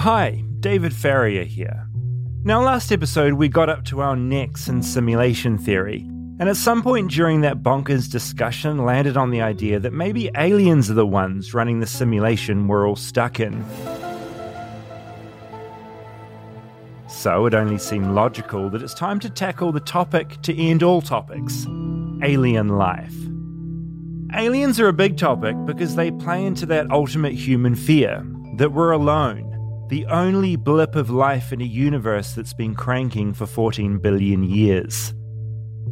Hi, David Farrier here. Now, last episode, we got up to our necks in simulation theory, and at some point during that bonkers discussion, landed on the idea that maybe aliens are the ones running the simulation we're all stuck in. So it only seemed logical that it's time to tackle the topic to end all topics alien life. Aliens are a big topic because they play into that ultimate human fear that we're alone, the only blip of life in a universe that's been cranking for 14 billion years.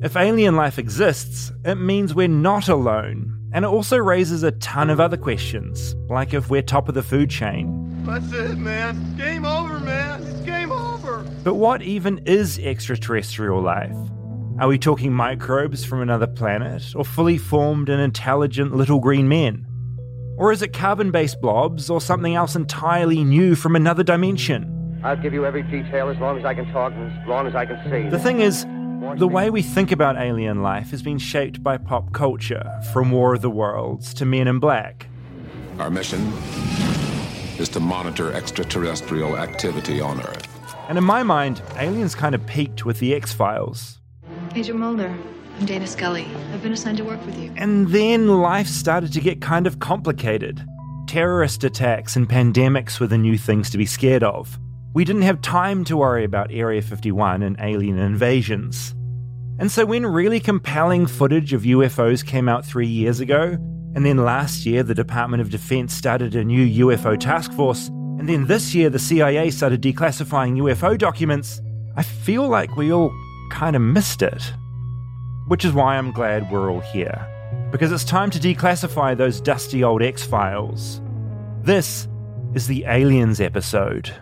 If alien life exists, it means we're not alone, and it also raises a ton of other questions, like if we're top of the food chain. That's it, man. Game over, man. It's game over. But what even is extraterrestrial life? Are we talking microbes from another planet, or fully formed and intelligent little green men? Or is it carbon based blobs, or something else entirely new from another dimension? I'll give you every detail as long as I can talk and as long as I can see. The thing is, the way we think about alien life has been shaped by pop culture, from War of the Worlds to Men in Black. Our mission is to monitor extraterrestrial activity on Earth. And in my mind, aliens kind of peaked with the X Files. Agent Mulder, I'm Dana Scully. I've been assigned to work with you. And then life started to get kind of complicated. Terrorist attacks and pandemics were the new things to be scared of. We didn't have time to worry about Area 51 and alien invasions. And so, when really compelling footage of UFOs came out three years ago, and then last year the Department of Defense started a new UFO task force, and then this year the CIA started declassifying UFO documents, I feel like we all kind of missed it. Which is why I'm glad we're all here. Because it's time to declassify those dusty old X Files. This is the Aliens episode.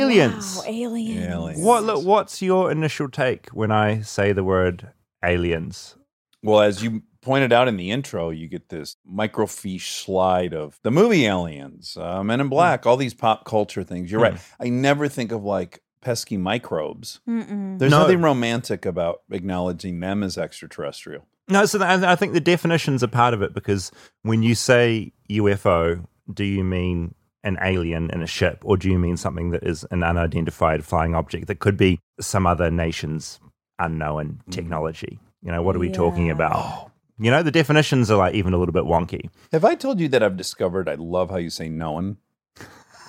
Aliens. Wow, aliens. Aliens. What look, what's your initial take when I say the word aliens? Well, as you pointed out in the intro, you get this microfiche slide of the movie Aliens, uh, Men in Black, all these pop culture things. You're right. I never think of like pesky microbes. Mm-mm. There's No. nothing romantic about acknowledging them as extraterrestrial. No, so I I think the definitions are part of it because when you say UFO, do you mean an alien in a ship or do you mean something that is an unidentified flying object that could be some other nation's unknown technology? You know, what are we talking about? You know, the definitions are like even a little bit wonky. Have I told you that I've discovered I love how you say known?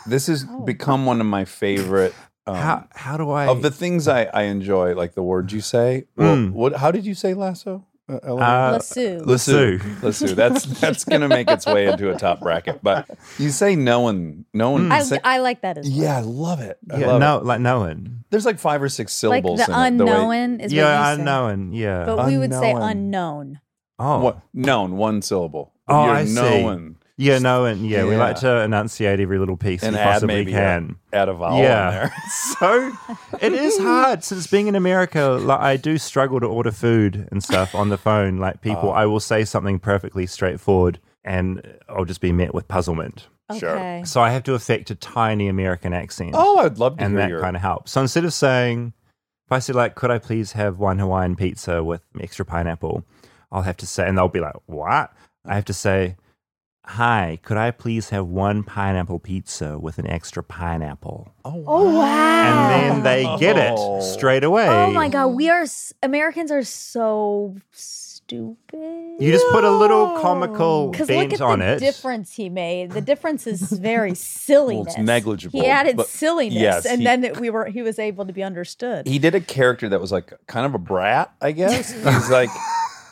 This has Oh. become one of my favorite. Um, how how do I of the things I, I enjoy, like the words you say. Well, Mm. what? How did you say lasso? Uh, Ellen? Uh, Lasso. Lasso. Lasso. Lasso. That's that's gonna make its way into a top bracket. But you say no one, no one. I, say- I like that as well. yeah, I love it. I yeah, love no, it. like knowing. There's like five or six Like syllables the in it. the way- unknown is what Yeah, you say. unknown. Yeah. But we would say Unknown. unknown. oh, What? Known, one syllable. Oh, You're I see. known. Yeah, no, and Yeah, we like to enunciate every little piece And we add possibly maybe a- can. Add a vowel yeah. in there. so it is hard since being in America. Like I do struggle to order food and stuff on the phone. Like people, Oh. I will say something perfectly straightforward, and I'll just be met with puzzlement. Sure. Okay. So I have to affect a tiny American accent, Oh, I'd love to and hear that your. kind of helps. So instead of saying, if I say like, "Could I please have one Hawaiian pizza with extra pineapple?" I'll have to say, and they'll be like, "What?" I have to say. Hi, could I please have one pineapple pizza with an extra pineapple? oh, Oh wow. and then they get Oh. it straight away. Oh my god, we are s- Americans are so stupid. You just put a little comical Because look bent at on the it. difference he made. The difference is very silliness. negligible, He added but- silliness, yes, and he- then it, we were he was able to be understood. he did a character that was like kind of a brat, I guess. He's like,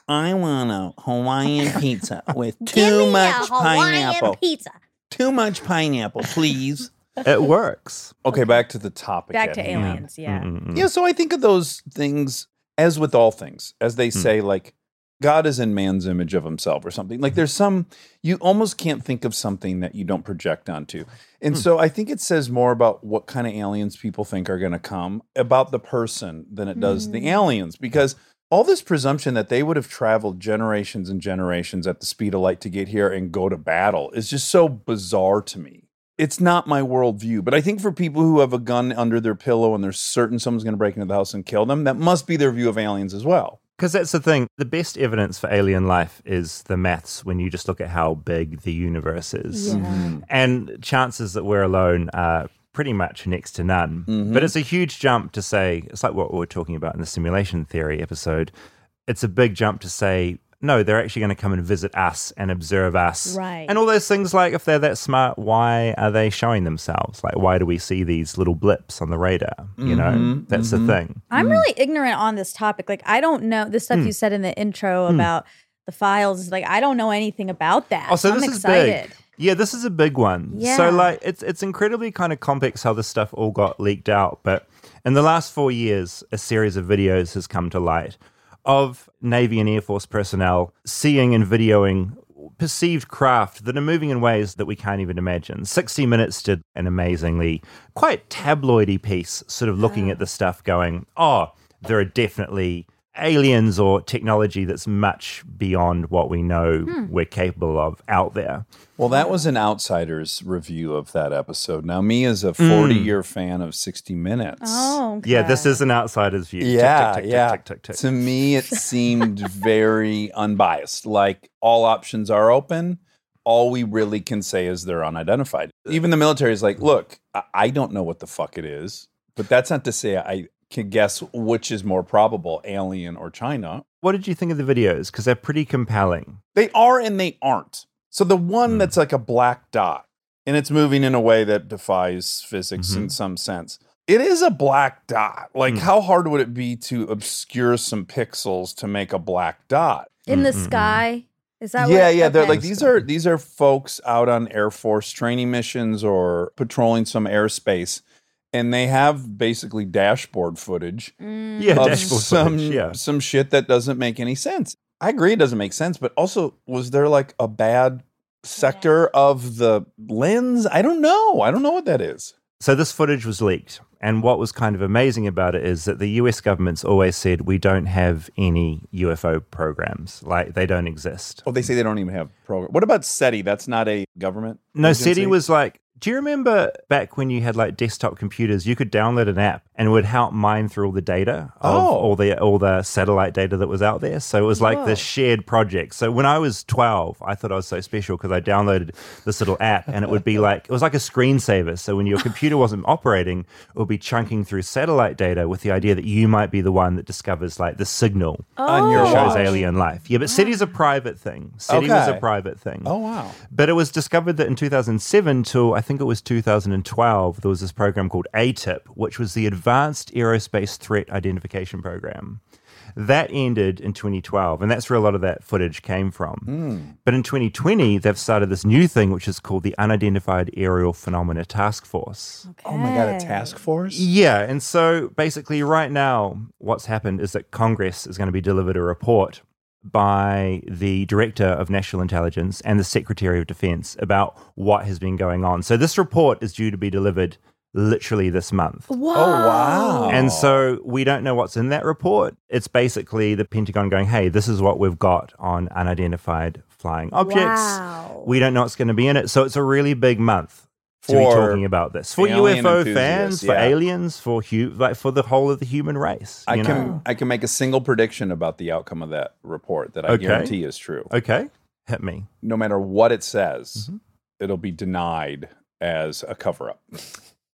I want a Hawaiian pizza with too much pineapple. pizza. Too much pineapple, please. It works. Okay, back to the topic. Back at to hand. aliens, yeah. Mm-mm. Mm-hmm. Yeah, so I think of those things as with all things, as they hmm. say, like God is in man's image of himself or something. Like there's some, you almost can't think of something that you don't project onto. And hmm. so I think it says more about what kind of aliens people think are going to come about the person than it does the mm. aliens. Because all this presumption that they would have traveled generations and generations at the speed of light to get here and go to battle is just so bizarre to me. It's not my worldview, but I think for people who have a gun under their pillow and they're certain someone's going to break into the house and kill them, that must be their view of aliens as well. Because that's the thing. The best evidence for alien life is the maths when you just look at how big the universe is. Yeah. Mm-hmm. And chances that we're alone are pretty much next to none. Mm-hmm. But it's a huge jump to say, it's like what we were talking about in the simulation theory episode. It's a big jump to say, no, they're actually going to come and visit us and observe us. Right. And all those things like, if they're that smart, why are they showing themselves? Like, why do we see these little blips on the radar? You know, mm-hmm. that's the mm-hmm. thing. I'm mm. really ignorant on this topic. Like, I don't know the stuff mm. you said in the intro mm. about the files. Like, I don't know anything about that. Oh, so I'm this is excited. big. Yeah, this is a big one. Yeah. So like it's it's incredibly kind of complex how this stuff all got leaked out, but in the last 4 years a series of videos has come to light of Navy and Air Force personnel seeing and videoing perceived craft that are moving in ways that we can't even imagine. 60 Minutes did an amazingly quite tabloidy piece sort of looking at the stuff going, "Oh, there are definitely aliens or technology that's much beyond what we know hmm. we're capable of out there. Well, that was an outsider's review of that episode. Now, me as a hmm. 40 year fan of 60 Minutes. Oh, okay. Yeah, this is an outsider's view. Tick, tick, Yeah, tick, tick, yeah. tick, tick, tick. To me, it seemed very unbiased. Like all options are open. All we really can say is they're unidentified. Even the military is like, look, I, I don't know what the fuck it is, but that's not to say I can guess which is more probable, alien or China. What did you think of the videos? Because they're pretty compelling. They are and they aren't. So the one hmm. that's like a black dot and it's moving in a way that defies physics in mm-hmm. some sense. It is a black dot. Like, hmm. how hard would it be to obscure some pixels to make a black dot? in the sky. Is that yeah, what, yeah. They're like these are these are folks out on Air Force training missions or patrolling some airspace, and they have basically dashboard footage Mm. Yeah, of dashboard some footage. Yeah. some shit that doesn't make any sense. I agree it doesn't make sense, but also was there like a bad sector of the lens? I don't know. I don't know what that is. So this footage was leaked. And what was kind of amazing about it is that the US government's always said we don't have any UFO programs. Like they don't exist. Oh, they say they don't even have program. What about SETI? That's not a government. No, agency? SETI was like, do you remember back when you had like desktop computers, you could download an app and it would help mine through all the data of Oh. all the all the satellite data that was out there. So it was like this shared project. So when I was 12, I thought I was so special because I downloaded this little app and it would be like it was like a screensaver. So when your computer wasn't operating, it would be chunking through satellite data with the idea that you might be the one that discovers like the signal on your that shows alien life. Yeah, but SETI's a private thing. SETI was a private thing. Oh wow. But it was discovered that in 2007 till I think it was 2012, there was this program called ATIP, which was the Advanced Aerospace Threat Identification Program. That ended in 2012, and that's where a lot of that footage came from. Hmm. But in 2020, they've started this new thing, which is called the Unidentified Aerial Phenomena Task Force. Oh my god, a task force? Yeah, and so basically, right now, what's happened is that Congress is going to be delivered a report by the Director of National Intelligence and the Secretary of Defense about what has been going on. So, this report is due to be delivered literally this month. Oh, Whoa. Oh wow. And so we don't know what's in that report. It's basically the Pentagon going, hey, this is what we've got on unidentified flying objects. Wow. We don't know what's going to be in it. So it's a really big month to be For talking about this. For UFO enthusiasts, fans, for aliens, for hu- like for the whole of the human race. I you can? I can make a single prediction about the outcome of that report that I Okay. guarantee is true. Okay. Hit me. No matter what it says, Mm-hmm. it'll be denied as a cover up.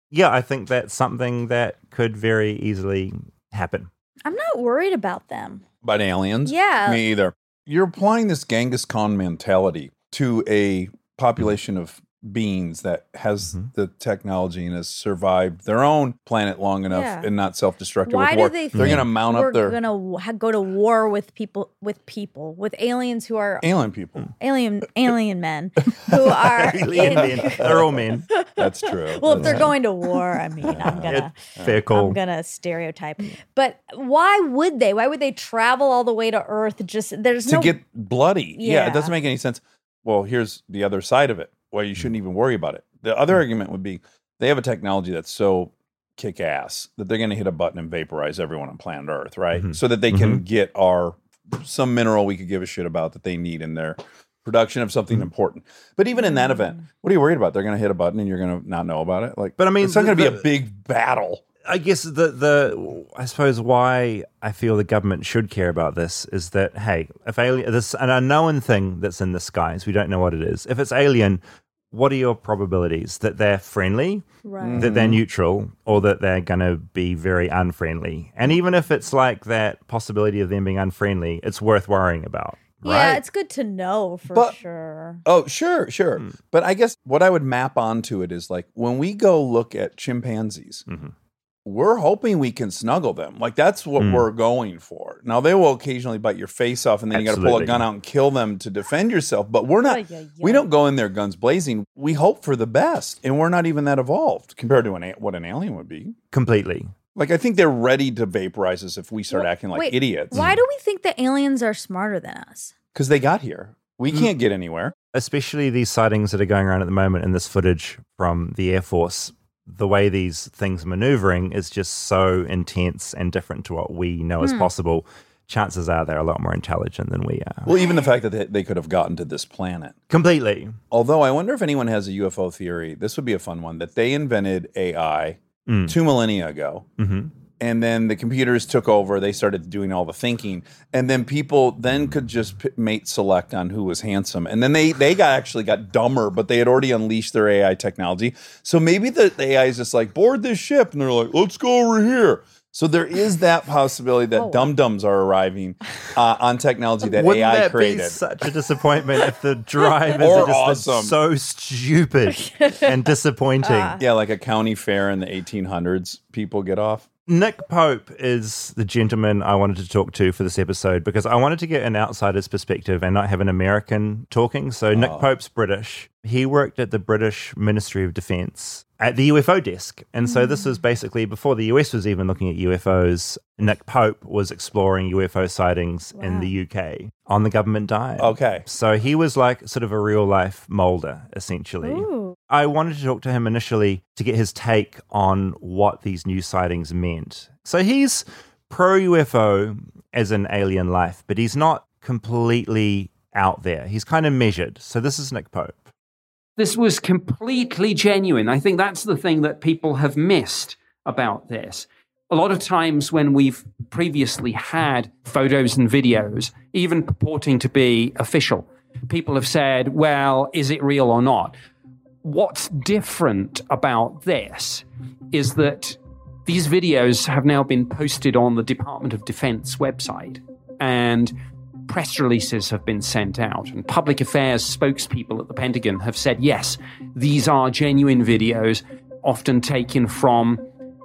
Yeah, I think that's something that could very easily happen. I'm not worried about them. But aliens? Yeah. Me either. You're applying this Genghis Khan mentality to a population of beings that has Mm-hmm. the technology and has survived their own planet long enough Yeah. and not self-destructive Why with war. do they? They're going to mount we're up their gonna ha- go to war with people, with people, with aliens who are alien people. alien alien men who are. Alien in- men. They're all men. That's true. well, if they're true. going to war, I mean, I'm gonna. Fair call. I'm gonna stereotype, but why would they? Why would they travel all the way to Earth? Just there's to no get bloody. Yeah. Yeah. it doesn't make any sense. Well, here's the other side of it. Why you shouldn't mm. even worry about it. The other mm. argument would be they have a technology that's so kick ass that they're going to hit a button and vaporize everyone on planet Earth, right? Mhm. So that they can mm-hmm. get our some mineral we could give a shit about that they need in their production of something mm-hmm. important. But even in that event, mm. what are you worried about? They're going to hit a button and you're going to not know about it. Like, But I mean, it's not going to be a big battle. I guess the the I suppose why I feel the government should care about this is that hey, if alien this an unknown thing that's in the skies, we don't know what it is. If it's alien, what are your probabilities that they're friendly, Right. that they're neutral, or that they're going to be very unfriendly? And even if it's like that possibility of them being unfriendly, it's worth worrying about, Yeah, it's good to know for But- sure. Oh, sure, sure. Hmm. But I guess what I would map onto it is like when we go look at chimpanzees, Mhm. We're hoping we can snuggle them. Like that's what Mm. we're going for. Now they will occasionally bite your face off, and then you got to pull a gun out and kill them to defend yourself. But we're not. Ay, ay, We don't go in there guns blazing. We hope for the best, and we're not even that evolved compared to an, a- what an alien would be. Completely. Like I think they're ready to vaporize us if we start Wh- acting like wait, idiots. Why do we think that aliens are smarter than us? Because they got here. We Mm. can't get anywhere. especially these sightings that are going around at the moment in this footage from the Air Force, the way these things maneuvering is just so intense and different to what we know Hmm. as possible. Chances are they're a lot more intelligent than we are. Well, even the fact that they, they could have gotten to this planet. Completely. Although I wonder if anyone has a UFO theory, this would be a fun one that they invented AI Mm. two millennia ago. hmm And then the computers took over. They started doing all the thinking, and then people then could just p- mate select on who was handsome. And then they they got actually got dumber, but they had already unleashed their AI technology. So maybe the, the AI is just like board this ship, and they're like, let's go over here. So there is that possibility that Oh, dum dums are arriving uh, on technology that Wouldn't AI that created. be such a disappointment if the drivers Or are just awesome. so stupid and disappointing? Ah. yeah, like a county fair in the 1800s, people get off. Nick Pope is the gentleman I wanted to talk to for this episode because I wanted to get an outsider's perspective and not have an American talking. So, Nick ah. Pope's British. He worked at the British Ministry of Defense at the UFO desk. And so, this was hmm. basically before the US was even looking at UFOs. Nick Pope was exploring UFO sightings in the UK on the government dime. Okay. So, he was like sort of a real life Mulder, essentially. Ooh. I wanted to talk to him initially to get his take on what these new sightings meant. So he's pro UFO as an alien life, but he's not completely out there. He's kind of measured. So this is Nick Pope. This was completely genuine. I think that's the thing that people have missed about this. A lot of times when we've previously had photos and videos, even purporting to be official, people have said, well, is it real or not? What's different about this is that these videos have now been posted on the Department of Defense website and press releases have been sent out and public affairs spokespeople at the Pentagon have said, yes, these are genuine videos, often taken from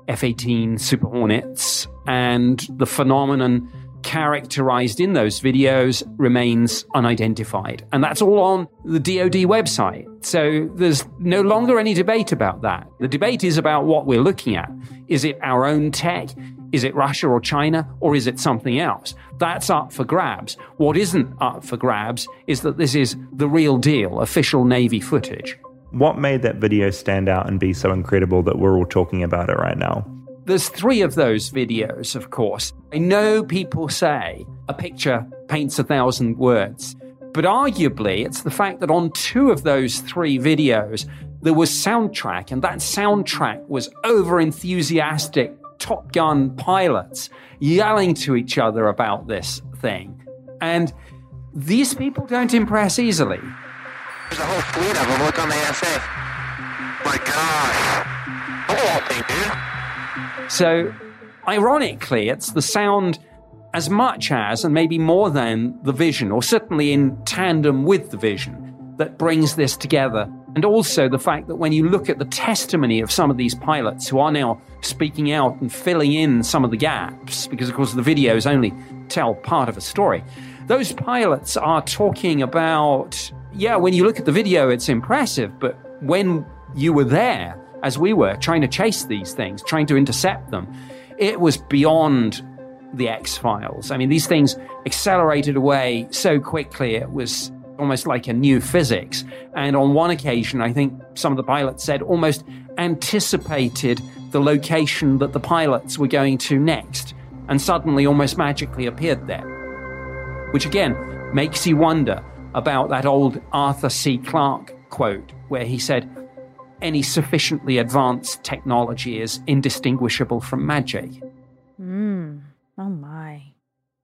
F 18 Super Hornets, and the phenomenon characterized in those videos remains unidentified. And that's all on the DoD website. So there's no longer any debate about that. The debate is about what we're looking at. Is it our own tech? Is it Russia or China? Or is it something else? That's up for grabs. What isn't up for grabs is that this is the real deal, official Navy footage. What made that video stand out and be so incredible that we're all talking about it right now? There's three of those videos, of course. I know people say a picture paints a thousand words, but arguably it's the fact that on two of those three videos, there was soundtrack, and that soundtrack was over enthusiastic Top Gun pilots yelling to each other about this thing. And these people don't impress easily. There's a whole fleet of them. Look on the ASA. My gosh. Look at that thing, dude. So, ironically, it's the sound as much as, and maybe more than, the vision, or certainly in tandem with the vision, that brings this together. And also the fact that when you look at the testimony of some of these pilots who are now speaking out and filling in some of the gaps, because of course the videos only tell part of a story, those pilots are talking about, yeah, when you look at the video, it's impressive, but when you were there, as we were, trying to chase these things, trying to intercept them, it was beyond the X Files. I mean, these things accelerated away so quickly, it was almost like a new physics. And on one occasion, I think some of the pilots said almost anticipated the location that the pilots were going to next, and suddenly almost magically appeared there. Which again makes you wonder about that old Arthur C. Clarke quote, where he said, Any sufficiently advanced technology is indistinguishable from magic. Mm. Oh my.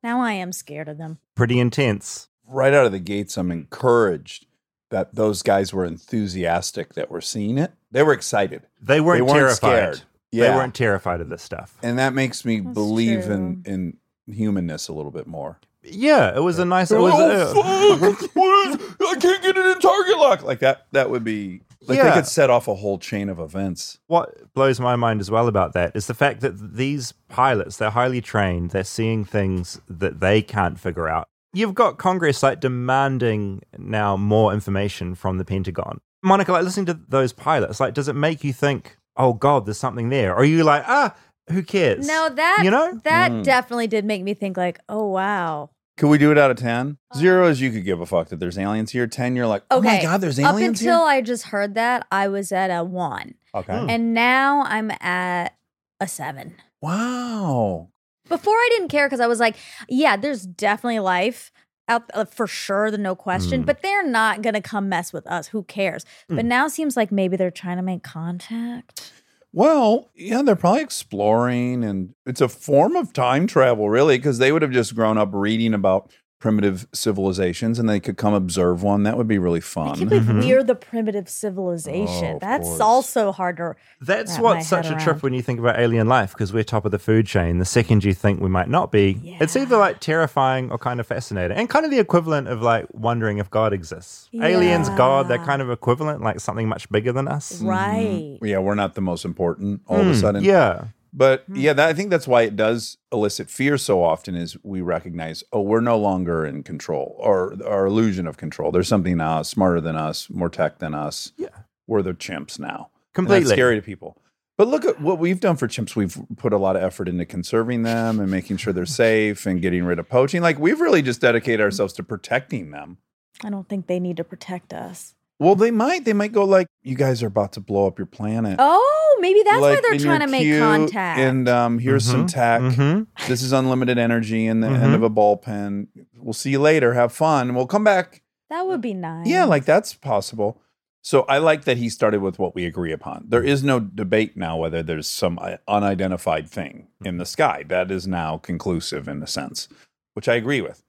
Now I am scared of them. Pretty intense. Right out of the gates, I'm encouraged that those guys were enthusiastic that were seeing it. They were excited. They weren't, They weren't terrified. scared. Yeah. They weren't terrified of this stuff. And that makes me That's believe in true. in humanness a little bit more. Yeah, it was a nice. It was, oh, uh, fuck! What is- I can't get it in target lock. Like that. That would be like they could set off a whole chain of events. what blows my mind as well about that is the fact that these pilots, they're highly trained, they're seeing things that they can't figure out. You've got Congress like demanding now more information from the Pentagon. Monica, like listening to those pilots, like, does it make you think, oh God, there's something there? Or are you like, ah, who cares? No, that You know? that Mm. definitely did make me think like, oh wow. Could we do it out of ten? Zero is you could give a fuck that there's aliens here. Ten, you're like, oh my god, there's aliens. Up aliens until here. I just heard that, I was at a one. okay. And now I'm at a seven. Wow. Before I didn't care because I was like, yeah, there's definitely life out uh, for sure, the no question, Mm. but they're not gonna come mess with us. Who cares? But now it seems like maybe they're trying to make contact. Well, yeah, they're probably exploring, and it's a form of time travel, really, because they would have just grown up reading about primitive civilizations, and they could come observe one. That would be really I fun. can't believe Mhm. we're the primitive civilization. Oh, That's course. also harder. That's wrap what's such head a trip when you think about alien life because we're top of the food chain. The second you think we might not be, it's either like terrifying or kind of fascinating and kind of the equivalent of like wondering if God exists. Aliens, God, they're kind of equivalent, like something much bigger than us. Right. yeah, we're not the most important all of a Mm, sudden. Yeah. But Hmm. yeah, that, I think that's why it does elicit fear so often is we recognize, oh, we're no longer in control or our illusion of control. There's something uh, smarter than us, more tech than us. Yeah. We're the chimps now. And Completely. that's scary to people. But look at what we've done for chimps. We've put a lot of effort into conserving them and making sure they're safe and getting rid of poaching. Like we've really just dedicated ourselves to protecting them. I don't think they need to protect us. Well, they might. They might go like, "You guys are about to blow up your planet." Oh, maybe that's why they're trying to make contact. And um, here's some Mhm, tech. mhm. This is unlimited energy in the Mhm. end of a ball pen. We'll see you later. Have fun. We'll come back. that would be nice. Yeah, like that's possible. So I like that he started with what we agree upon. There is no debate now whether there's some uh, unidentified thing in the sky. That is now conclusive in a sense, which I agree with.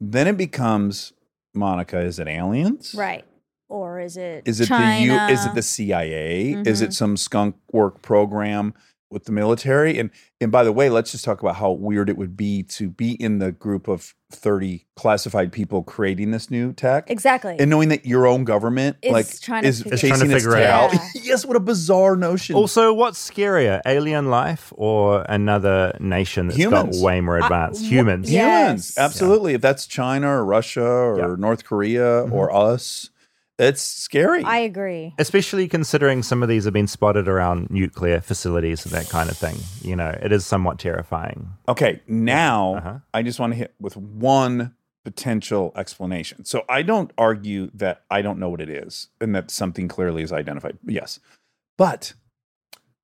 Then it becomes Monica, is it aliens? right. Or is it? Is it China? the U is it the CIA? Is Mhm. it some skunk work program with the military? And and by the way, let's just talk about how weird it would be to be in the group of 30 classified people creating this new tech. exactly? And knowing that your own government Is like trying to is figure- chasing trying to its figure it tail. out. yes, what a bizarre notion. Also, what's scarier, alien life or another nation that's Humans. got way more advanced? Humans. yeah. humans, Yes. absolutely. If that's China or Russia or Yeah. North Korea or us, it's scary. I agree. Especially considering some of these have been spotted around nuclear facilities and that kind of thing. You know, it is somewhat terrifying. Okay, now Uh-huh. I just want to hit with one potential explanation. So I don't argue that I don't know what it is and that something clearly is identified. Yes. But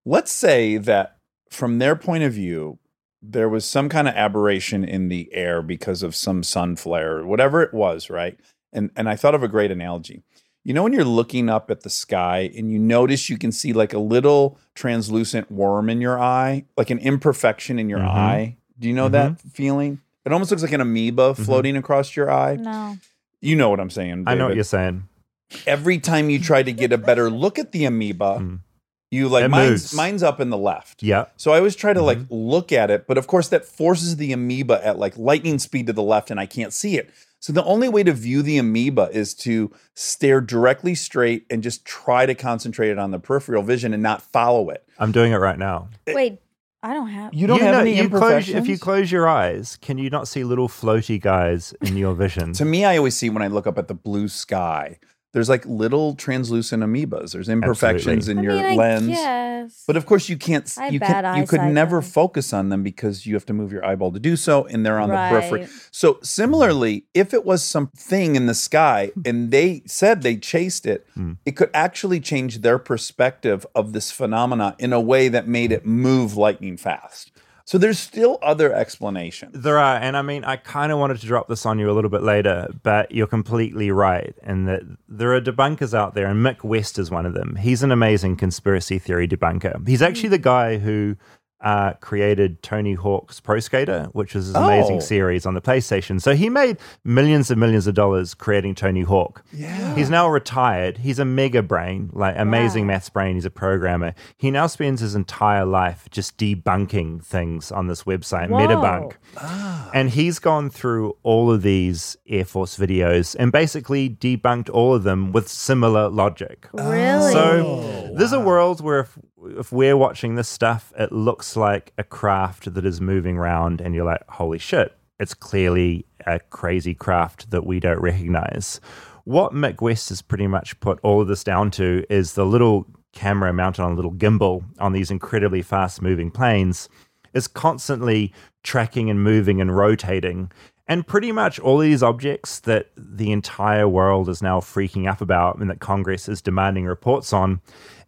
let's say that from their point of view, there was some kind of aberration in the air because of some sun flare or whatever it was, right? And and I thought of a great analogy. You know when you're looking up at the sky and you notice you can see like a little translucent worm in your eye, like an imperfection in your Mhm. eye. Do you know that feeling? It almost looks like an amoeba Mhm. floating across your eye. No. You know what I'm saying. I know what you're saying. Every time you try to get a better look at the amoeba, Mm. you like It mine's, moves. mine's up in the left. Yeah. So I always try to like Mhm. look at it, but of course that forces the amoeba at like lightning speed to the left and I can't see it. So the only way to view the amoeba is to stare directly straight and just try to concentrate it on the peripheral vision and not follow it. I'm doing it right now. Eh, Wait, I don't have. You don't You have know- any you close, imperfections? if you close your eyes, can you not see little floaty guys in your vision? to me, I always see when I look up at the blue sky, there's like little translucent amoebas. There's imperfections in I your mean, lens. guess. But of course, you can't. s- I have You bad can. You could never though. focus on them because you have to move your eyeball to do so, and they're on the periphery. So similarly, if it was something in the sky hmm. and they said they chased it, hmm. it could actually change their perspective of this phenomena in a way that made it move lightning fast. So there's still other explanations. There are, and I mean, I kind of wanted to drop this on you a little bit later, but you're completely right in that there are debunkers out there, and Mick West is one of them. He's an amazing conspiracy theory debunker. He's actually hmm. the guy who uh, created Tony Hawk's Pro Skater, which was amazing Oh. series on the PlayStation. So he made millions and millions of dollars creating Tony Hawk. Yeah. He's now retired. He's a mega brain, like amazing maths brain. He's a programmer. He now spends his entire life just debunking things on this website, Whoa. Metabunk. And he's gone through all of these Air Force videos and basically debunked all of them with similar logic. really? So there's a world where if, if we're watching this stuff, it looks like a craft that is moving around, and you're like, holy shit, it's clearly a crazy craft that we don't recognize. What Mick West has pretty much put all of this down to is the little camera mounted on a little gimbal on these incredibly fast moving planes is constantly tracking and moving and rotating. And pretty much all these objects that the entire world is now freaking up about and that Congress is demanding reports on,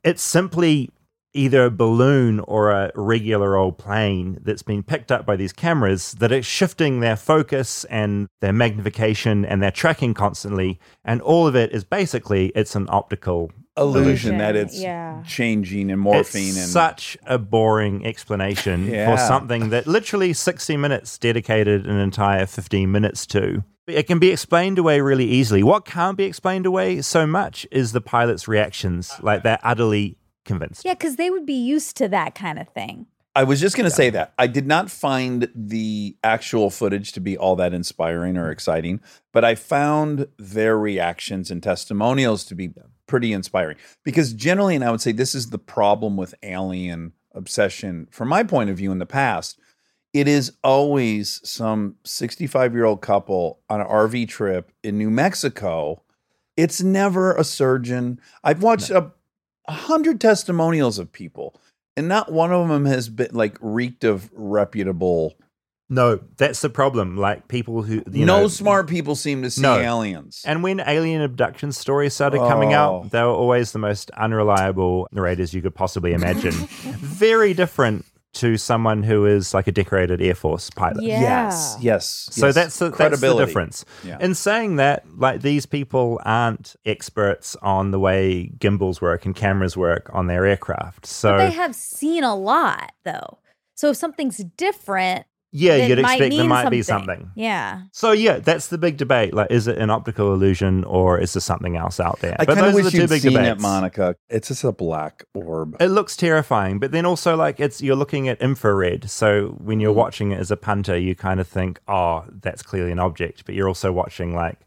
it's simply either a balloon or a regular old plane that's been picked up by these cameras that are shifting their focus and their magnification and their tracking constantly. And all of it is basically it's an optical Illusion that it's yeah. changing and morphing it's and such a boring explanation Yeah. for something that literally 60 minutes dedicated an entire 15 minutes to. It can be explained away really easily. What can't be explained away so much is the pilot's reactions. Like they're utterly convinced. yeah, because they would be used to that kind of thing. I was just going to say that. I did not find the actual footage to be all that inspiring or exciting, but I found their reactions and testimonials to be pretty inspiring. Because generally, and I would say this is the problem with alien obsession, from my point of view in the past, it is always some 65 year old couple on an RV trip in New Mexico. It's never a surgeon. I've watched a, a hundred testimonials of people and not one of them has been like reeked of reputable. No, that's the problem. Like people who you no know, smart people seem to see No. aliens. And when alien abduction stories started coming Oh. out, they were always the most unreliable narrators you could possibly imagine. Very different to someone who is like a decorated Air Force pilot. Yeah. Yes, yes. So yes. that's the, that's the difference. Yeah. In saying that, like these people aren't experts on the way gimbals work and cameras work on their aircraft. So But they have seen a lot, though. So if something's different, yeah, you'd might expect there mean might be something. Yeah. So yeah, that's the big debate. Like, is it an optical illusion or is there something else out there? I But kind of those are the two you'd big seen debates. it, Monica. It's just a black orb. It looks terrifying, but then also like it's you're looking at infrared. So when Mm. you're watching it as a punter, you kind of think, "Oh, that's clearly an object," but you're also watching like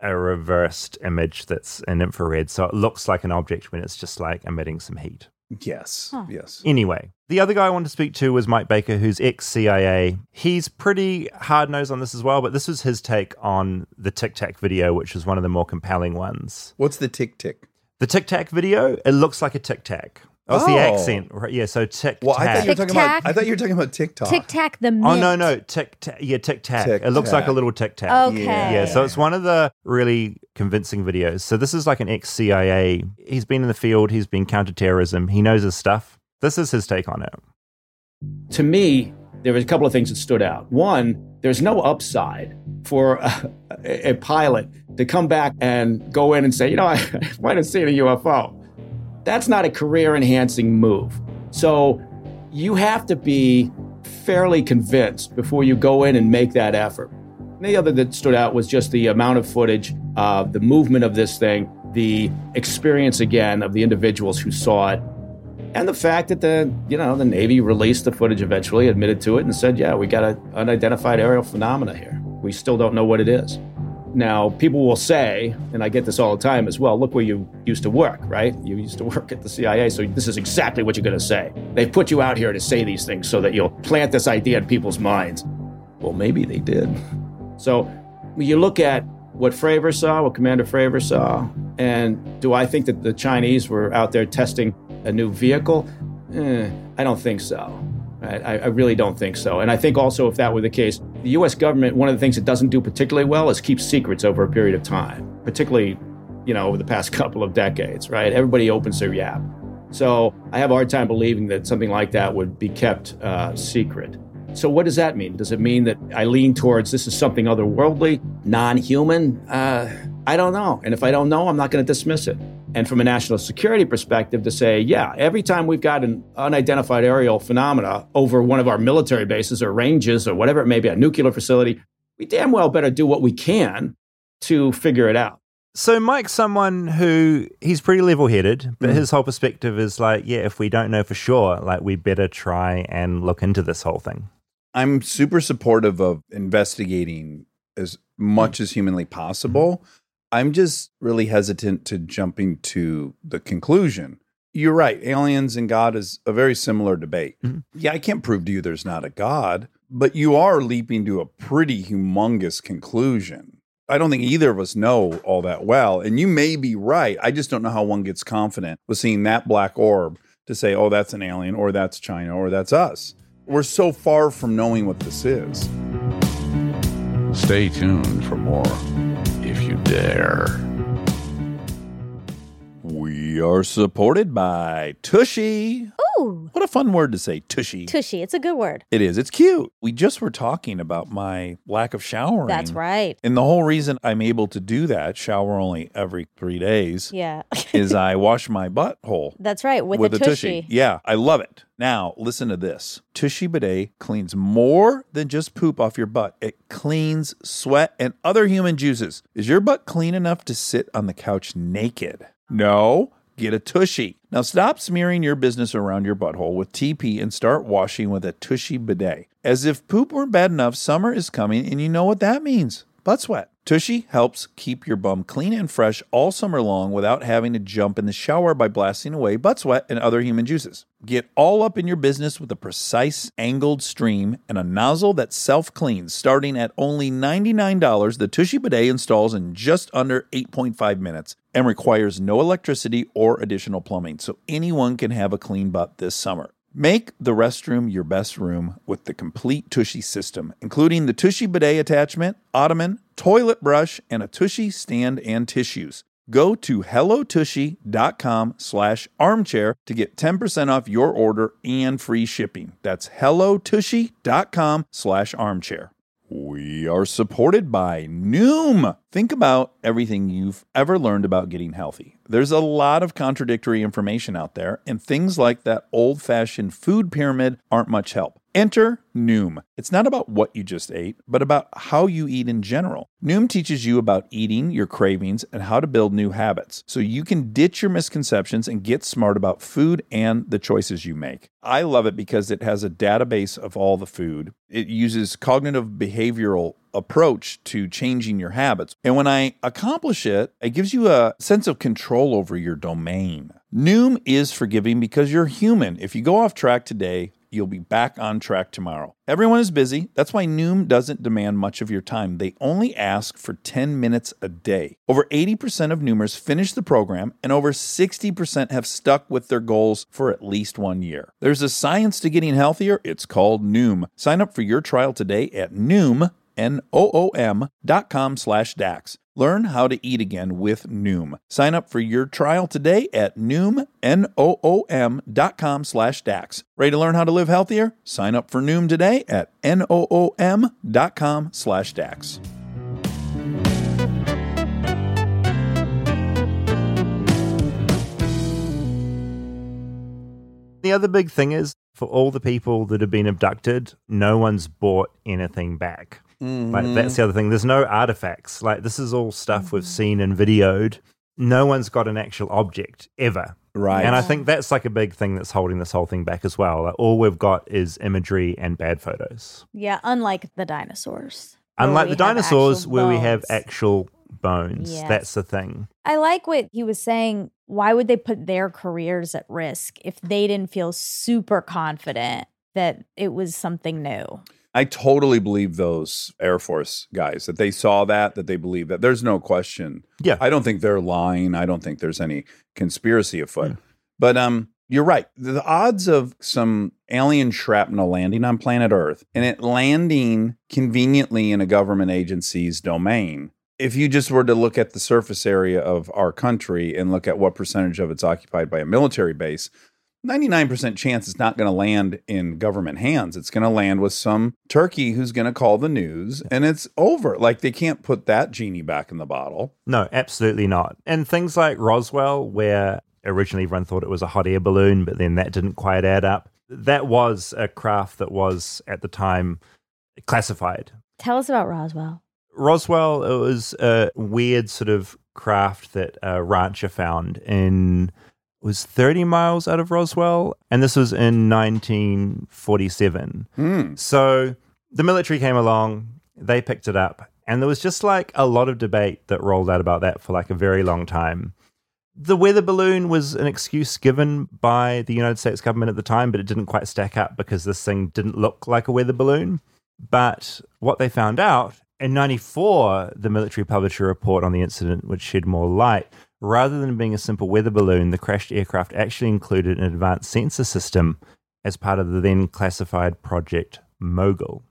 a reversed image that's in infrared, so it looks like an object when it's just like emitting some heat. Yes, Huh. yes. Anyway, the other guy I wanted to speak to was Mike Baker, who's ex CIA. He's pretty hard nosed on this as well, but this was his take on the Tic Tac video, which is one of the more compelling ones. What's the tick tick? The Tic Tac video, it looks like a Tic Tac. That's the Oh. accent, right? Yeah, so Tic Well, I thought you were Tac. talking about. Tic-tac. I thought you were talking about TikTok. Tic Tac the mint. Oh no, no, Tic Tac. Yeah, Tic Tac. It looks like a little Tic Tac. Okay. Yeah, so it's one of the really convincing videos. So this is like an ex CIA. He's been in the field. He's been counterterrorism. He knows his stuff. This is his take on it. to me, there was a couple of things that stood out. One, there's no upside for a, a, a pilot to come back and go in and say, you know, I might have seen a UFO. That's not a career enhancing move. So you have to be fairly convinced before you go in and make that effort. And the other that stood out was just the amount of footage, uh, the movement of this thing, the experience again of the individuals who saw it, and the fact that the you know the Navy released the footage eventually, admitted to it, and said, "Yeah, we got an unidentified aerial phenomena here. We still don't know what it is." Now, people will say, and I get this all the time as well. Look where you used to work, right? You used to work at the CIA, so this is exactly what you're going to say. They put you out here to say these things so that you'll plant this idea in people's minds. Well, maybe they did. So, you look at what Fravor saw, what Commander Fravor saw, And do I think that the Chinese were out there testing a new vehicle? Eh, I don't think so. I, I really don't think so. And I think also, if that were the case, the US government, one of the things it doesn't do particularly well is keep secrets over a period of time, particularly, you know, over the past couple of decades, right? Everybody opens their yap. So I have a hard time believing that something like that would be kept uh, secret. So what does that mean? Does it mean that I lean towards this is something otherworldly, non-human? Uh, I don't know. And if I don't know, I'm not going to dismiss it. And from a national security perspective, to say, yeah, every time we've got an unidentified aerial phenomena over one of our military bases or ranges or whatever it may be, a nuclear facility, we damn well better do what we can to figure it out. So Mike's someone who he's pretty level-headed, but Mm. his whole perspective is like, yeah, if we don't know for sure, like we better try and look into this whole thing. I'm super supportive of investigating as much as humanly possible. I'm just really hesitant to jumping to the conclusion. You're right. Aliens and God is a very similar debate. Mhm. Yeah, I can't prove to you there's not a God, but you are leaping to a pretty humongous conclusion. I don't think either of us know all that well. And you may be right. I just don't know how one gets confident with seeing that black orb to say, oh, that's an alien, or that's China, or that's us. We're so far from knowing what this is. Stay tuned for more if you dare. Are supported by Tushy. Ooh, What a fun word to say, Tushy. tushy. It's a good word. it is. It's cute. We just were talking about my lack of showering. That's right. And the whole reason I'm able to do that, shower only every three days, Yeah. is I wash my butthole That's right. With, with a a tushy. tushy. Yeah, I love it. Now, listen to this. Tushy bidet cleans more than just poop off your butt. It cleans sweat and other human juices. Is your butt clean enough to sit on the couch naked? No. Get a tushy. Now stop smearing your business around your butthole with TP and start washing with a tushy bidet. As if poop weren't bad enough, summer is coming and you know what that means. Butt sweat. Tushy helps keep your bum clean and fresh all summer long without having to jump in the shower by blasting away butt sweat and other human juices. Get all up in your business with a precise angled stream and a nozzle that self cleans. Starting at only $99, the Tushy bidet installs in just under 8.5 minutes and requires no electricity or additional plumbing, so anyone can have a clean butt this summer. Make the restroom your best room with the complete Tushy system, including the Tushy bidet attachment, ottoman, toilet brush, and a Tushy stand and tissues. Go to hellotushy.com slash armchair to get 10% off your order and free shipping. That's hellotushy.com slash armchair. We are supported by Noom. Think about everything you've ever learned about getting healthy. There's a lot of contradictory information out there, and things like that old fashioned food pyramid aren't much help. Enter Noom. It's not about what you just ate, but about how you eat in general. Noom teaches you about eating, your cravings, and how to build new habits so you can ditch your misconceptions and get smart about food and the choices you make. I love it because it has a database of all the food. It uses cognitive behavioral approach to changing your habits. And when I accomplish it, it gives you a sense of control over your domain. Noom is forgiving because you're human. If you go off track today, you'll be back on track tomorrow. Everyone is busy. That's why Noom doesn't demand much of your time. They only ask for 10 minutes a day. Over 80% of Noomers finish the program, and over 60% have stuck with their goals for at least one year. There's a science to getting healthier. It's called Noom. Sign up for your trial today at Noom, N-O-O-M dot com slash DAX. Learn how to eat again with Noom. Sign up for your trial today at Noom, N-O-O-M dot com slash DAX. Ready to learn how to live healthier? Sign up for Noom today at N-O-O-M dot com slash DAX. The other big thing is for all the people that have been abducted, no one's bought anything back. Like that's mm-hmm. the other thing. There's no artifacts. Like this is all stuff we've mm-hmm. seen and videoed. No one's got an actual object ever. Right. And I think that's like a big thing that's holding this whole thing back as well. Like all we've got is imagery and bad photos. Yeah, unlike the dinosaurs. Unlike the dinosaurs where we have actual bones. Yes. That's the thing. I like what he was saying. Why would they put their careers at risk if they didn't feel super confident that it was something new? I totally believe those Air Force guys that they saw that, that they believe that. There's no question. Yeah. I don't think they're lying. I don't think there's any conspiracy afoot. But um, you're right. The odds of some alien shrapnel landing on planet Earth and it landing conveniently in a government agency's domain. If you just were to look at the surface area of our country and look at what percentage of it's occupied by a military base, 99% chance it's not going to land in government hands. It's going to land with some turkey who's going to call the news and it's over. Like they can't put that genie back in the bottle. No, absolutely not. And things like Roswell, where originally everyone thought it was a hot air balloon, but then that didn't quite add up. That was a craft that was at the time classified. Tell us about Roswell. Roswell, it was a weird sort of craft that a rancher found in was 30 miles out of Roswell, and this was in 1947. Hmm. So the military came along, they picked it up, and there was just like a lot of debate that rolled out about that for like a very long time. The weather balloon was an excuse given by the United States government at the time, but it didn't quite stack up because this thing didn't look like a weather balloon. But what they found out in 94, the military published a report on the incident which shed more light. Rather than being a simple weather balloon, the crashed aircraft actually included an advanced sensor system as part of the then classified Project Mogul.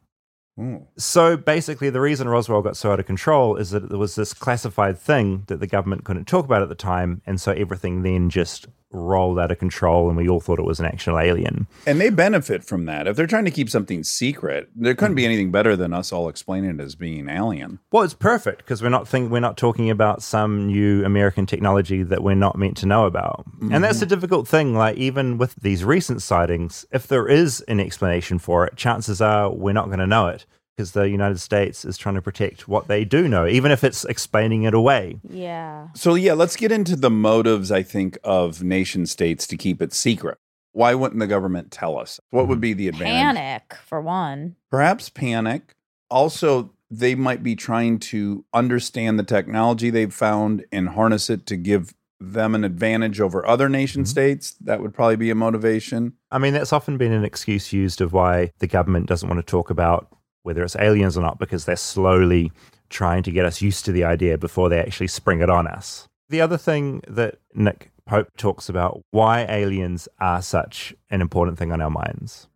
Ooh. So basically, the reason Roswell got so out of control is that there was this classified thing that the government couldn't talk about at the time. And so everything then just rolled out of control, and we all thought it was an actual alien. And they benefit from that. If they're trying to keep something secret, there couldn't be mm-hmm. anything better than us all explaining it as being alien. Well, it's perfect because we're not think we're not talking about some new American technology that we're not meant to know about, and that's a mm-hmm. difficult thing. Like even with these recent sightings, if there is an explanation for it, chances are we're not going to know it because the United States is trying to protect what they do know, even if it's explaining it away. Yeah. So, yeah, let's get into the motives, I think, of nation states to keep it secret. Why wouldn't the government tell us? What would mm-hmm. be the advantage? Panic, for one. Perhaps panic. Also, they might be trying to understand the technology they've found and harness it to give them an advantage over other nation mm-hmm. states. That would probably be a motivation. I mean, that's often been an excuse used of why the government doesn't want to talk about whether it's aliens or not because they're slowly trying to get us used to the idea before they actually spring it on us. The other thing that Nick Pope talks about why aliens are such an important thing on our minds.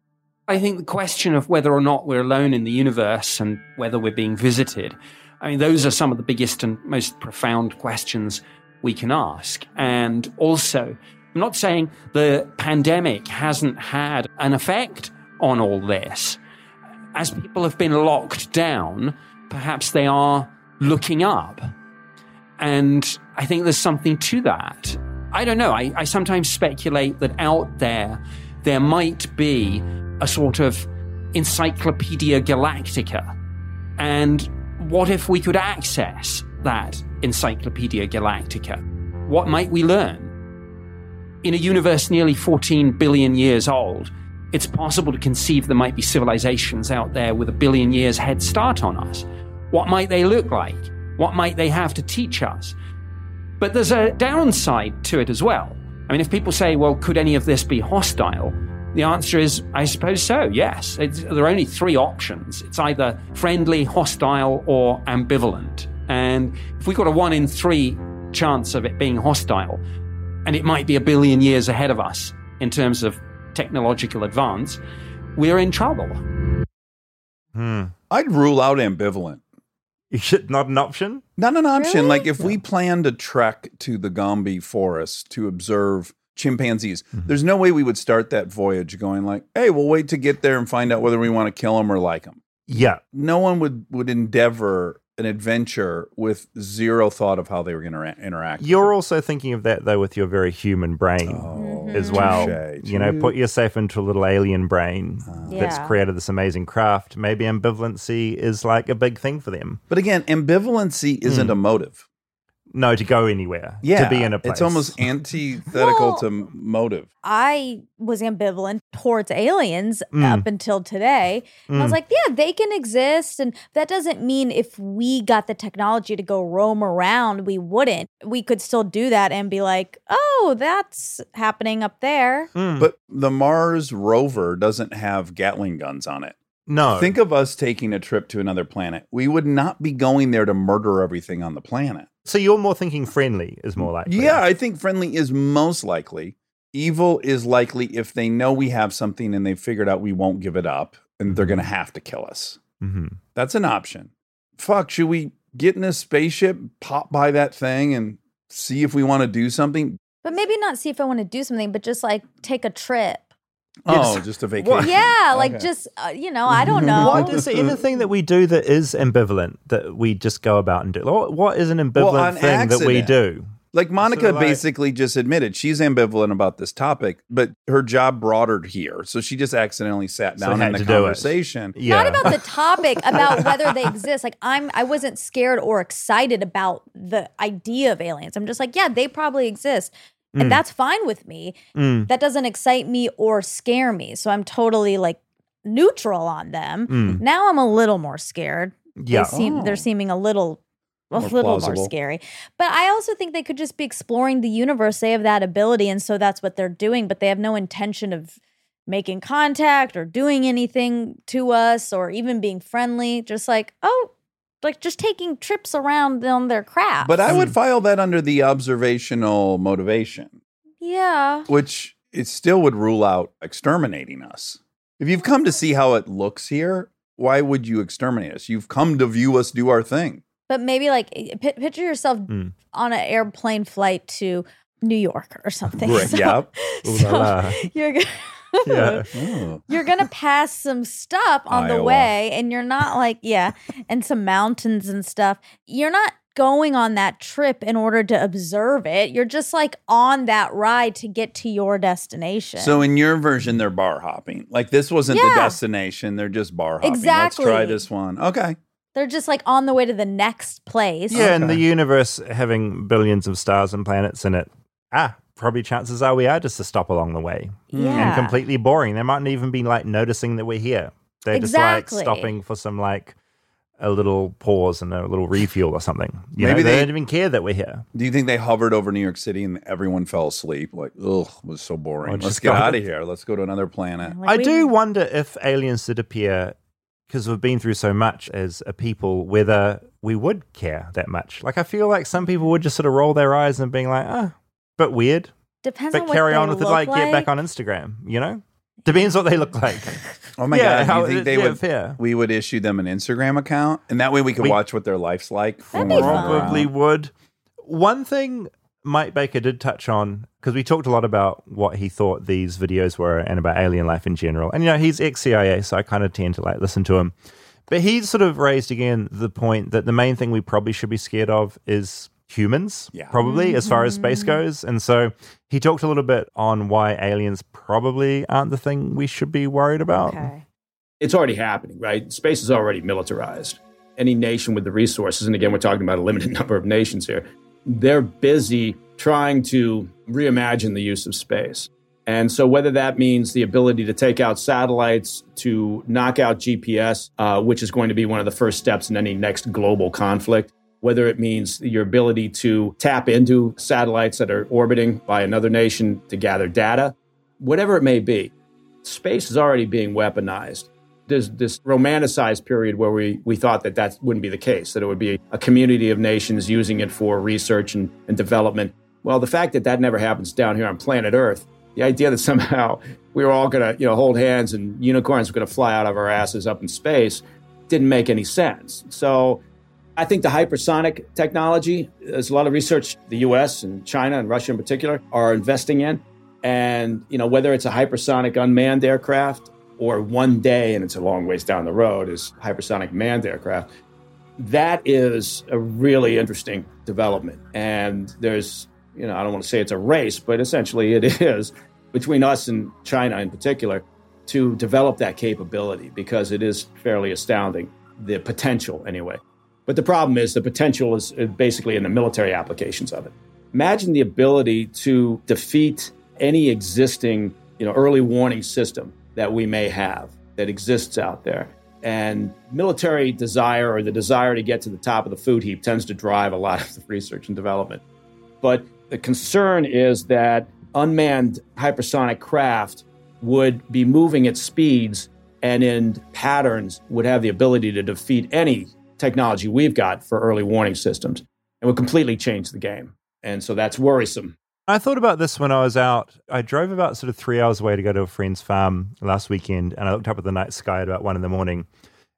I think the question of whether or not we're alone in the universe and whether we're being visited, I mean, those are some of the biggest and most profound questions we can ask. And also, I'm not saying the pandemic hasn't had an effect on all this. As people have been locked down, perhaps they are looking up. And I think there's something to that. I don't know. I, I sometimes speculate that out there, there might be a sort of Encyclopedia Galactica. And what if we could access that Encyclopedia Galactica? What might we learn? In a universe nearly 14 billion years old, it's possible to conceive there might be civilizations out there with a billion years head start on us. What might they look like? What might they have to teach us? But there's a downside to it as well. I mean, if people say, well, could any of this be hostile? The answer is, I suppose so, yes. It's, there are only three options it's either friendly, hostile, or ambivalent. And if we've got a one in three chance of it being hostile, and it might be a billion years ahead of us in terms of technological advance, we're in trouble. Hmm. I'd rule out ambivalent. You should not an option? Not an option. Really? Like if we planned a trek to the Gombe forest to observe chimpanzees, there's no way we would start that voyage going like, "Hey, we'll wait to get there and find out whether we want to kill them or like them." Yeah. No one would would endeavor an adventure with zero thought of how they were going to interact. You're also thinking of that though with your very human brain Oh, mm-hmm. as well. touche. You know, put yourself into a little alien brain uh-huh. that's Yeah. created this amazing craft. Maybe ambivalency is like a big thing for them. But again, ambivalency isn't hmm. a motive. No, to go anywhere. Yeah, To be in a place. It's almost antithetical Well- to motive. I was ambivalent towards aliens Mm. up until today. And I was Mm. like, yeah, they can exist. And that doesn't mean if we got the technology to go roam around, we wouldn't. We could still do that and be like, oh, that's happening up there. Mm. But the Mars rover doesn't have Gatling guns on it. No. Think of us taking a trip to another planet. We would not be going there to murder everything on the planet. So you're more thinking friendly is more likely. Yeah, I think friendly is most likely. Evil is likely if they know we have something and they figured out we won't give it up and they're going to have to kill us. hmm That's an option. Fuck, should we get in a spaceship, pop by that thing, and see if we want to do something? But maybe not see if I want to do something, but just like take a trip. Oh, just a vacation. Yeah, like Okay. just uh, you know, I don't know. What is there anything that we do that is ambivalent that we just go about and do? What, what is an ambivalent Well, on thing that we do? Like Monica like- basically just admitted she's ambivalent about this topic, but her job brought her here. So she just accidentally sat down had in the to do it. conversation. Yeah. Not about the topic, about whether they exist. Like I'm I wasn't scared or excited about the idea of aliens. I'm just like, yeah, they probably exist. Mm. And that's fine with me. That doesn't excite me or scare me. So I'm totally like neutral on them. Mm. Now I'm a little more scared. Yeah. They seem they're seeming a little a More little plausible. more scary. But I also think they could just be exploring the universe. They have that ability, and so that's what they're doing, but they have no intention of making contact or doing anything to us or even being friendly. Just like, oh, like just taking trips around on their craft. But I would file that under the observational motivation, Yeah. which it still would rule out exterminating us. If you've come to see how it looks here, why would you exterminate us? You've come to view us do our thing. But maybe like pi picture yourself Mm. on an airplane flight to New York or something. Right, So- yep. Ooh la so la. you're gonna Yeah. Oh. you're gonna pass some stuff on the way and you're not like yeah and some mountains and stuff you're not going on that trip in order to observe it you're just like on that ride to get to your destination So in your version, they're bar hopping. Like this wasn't the destination; they're just bar hopping. Exactly. Let's try this one. Okay. they're just like on the way to the next place Yeah, and the universe having billions of stars and planets in it. Ah, probably chances are we are just a stop along the way. yeah And completely boring. They mightn't even be like noticing that we're here. They're Exactly. just like stopping for some like a little pause and a little refuel or something. You Maybe know, they, they- don't even care that we're here. Do you think they hovered over New York City and everyone fell asleep? Like, ugh, it was so boring. Let's get out of here. Let's go to another planet. Like, I we- do wonder if aliens did appear because we've been through so much as a people, whether we would care that much. Like, I feel like some people would just sort of roll their eyes and being like, ah, but weird. depends But on carry they on with it, look like, get back on Instagram, you know? Depends what they look like. Oh my Yeah, god! how- do you think they yeah, would? fair. We would issue them an Instagram account, and that way we could We- watch what their life's like. That'd be we're fun. Probably would. One thing Mike Baker did touch on, because we talked a lot about what he thought these videos were and about alien life in general. And, you know, he's ex CIA, so I kind of tend to like listen to him. But he sort of raised again the point that the main thing we probably should be scared of is humans, Yeah. probably, as far as space goes. And so he talked a little bit on why aliens probably aren't the thing we should be worried about. okay it's already happening, right? Space is already militarized. Any nation with the resources, and again, we're talking about a limited number of nations here, they're busy trying to reimagine the use of space. And so, whether that means the ability to take out satellites, to knock out GPS, uh, which is going to be one of the first steps in any next global conflict, whether it means your ability to tap into satellites that are orbiting by another nation to gather data, whatever it may be, space is already being weaponized there's this romanticized period where we, we thought that that wouldn't be the case, that it would be a community of nations using it for research and, and development. Well, the fact that that never happens down here on planet Earth, the idea that somehow we were all going to you know hold hands and unicorns were going to fly out of our asses up in space didn't make any sense. So I think the hypersonic technology, there's a lot of research the US and China and Russia in particular are investing in. And, you know, whether it's a hypersonic unmanned aircraft or one day, and it's a long ways down the road, is hypersonic manned aircraft. That is a really interesting development. And there's, you know, I don't want to say it's a race, but essentially it is between us and China in particular to develop that capability because it is fairly astounding, the potential anyway. But the problem is the potential is uh, basically in the military applications of it. Imagine the ability to defeat any existing, you know, early warning system that we may have that exists out there. And military desire or the desire to get to the top of the food heap tends to drive a lot of the research and development. But the concern is that unmanned hypersonic craft would be moving at speeds and in patterns would have the ability to defeat any technology we've got for early warning systems and would completely change the game. And so that's worrisome. I thought about this when I was out. I drove about sort of three hours away to go to a friend's farm last weekend, and I looked up at the night sky at about one in the morning,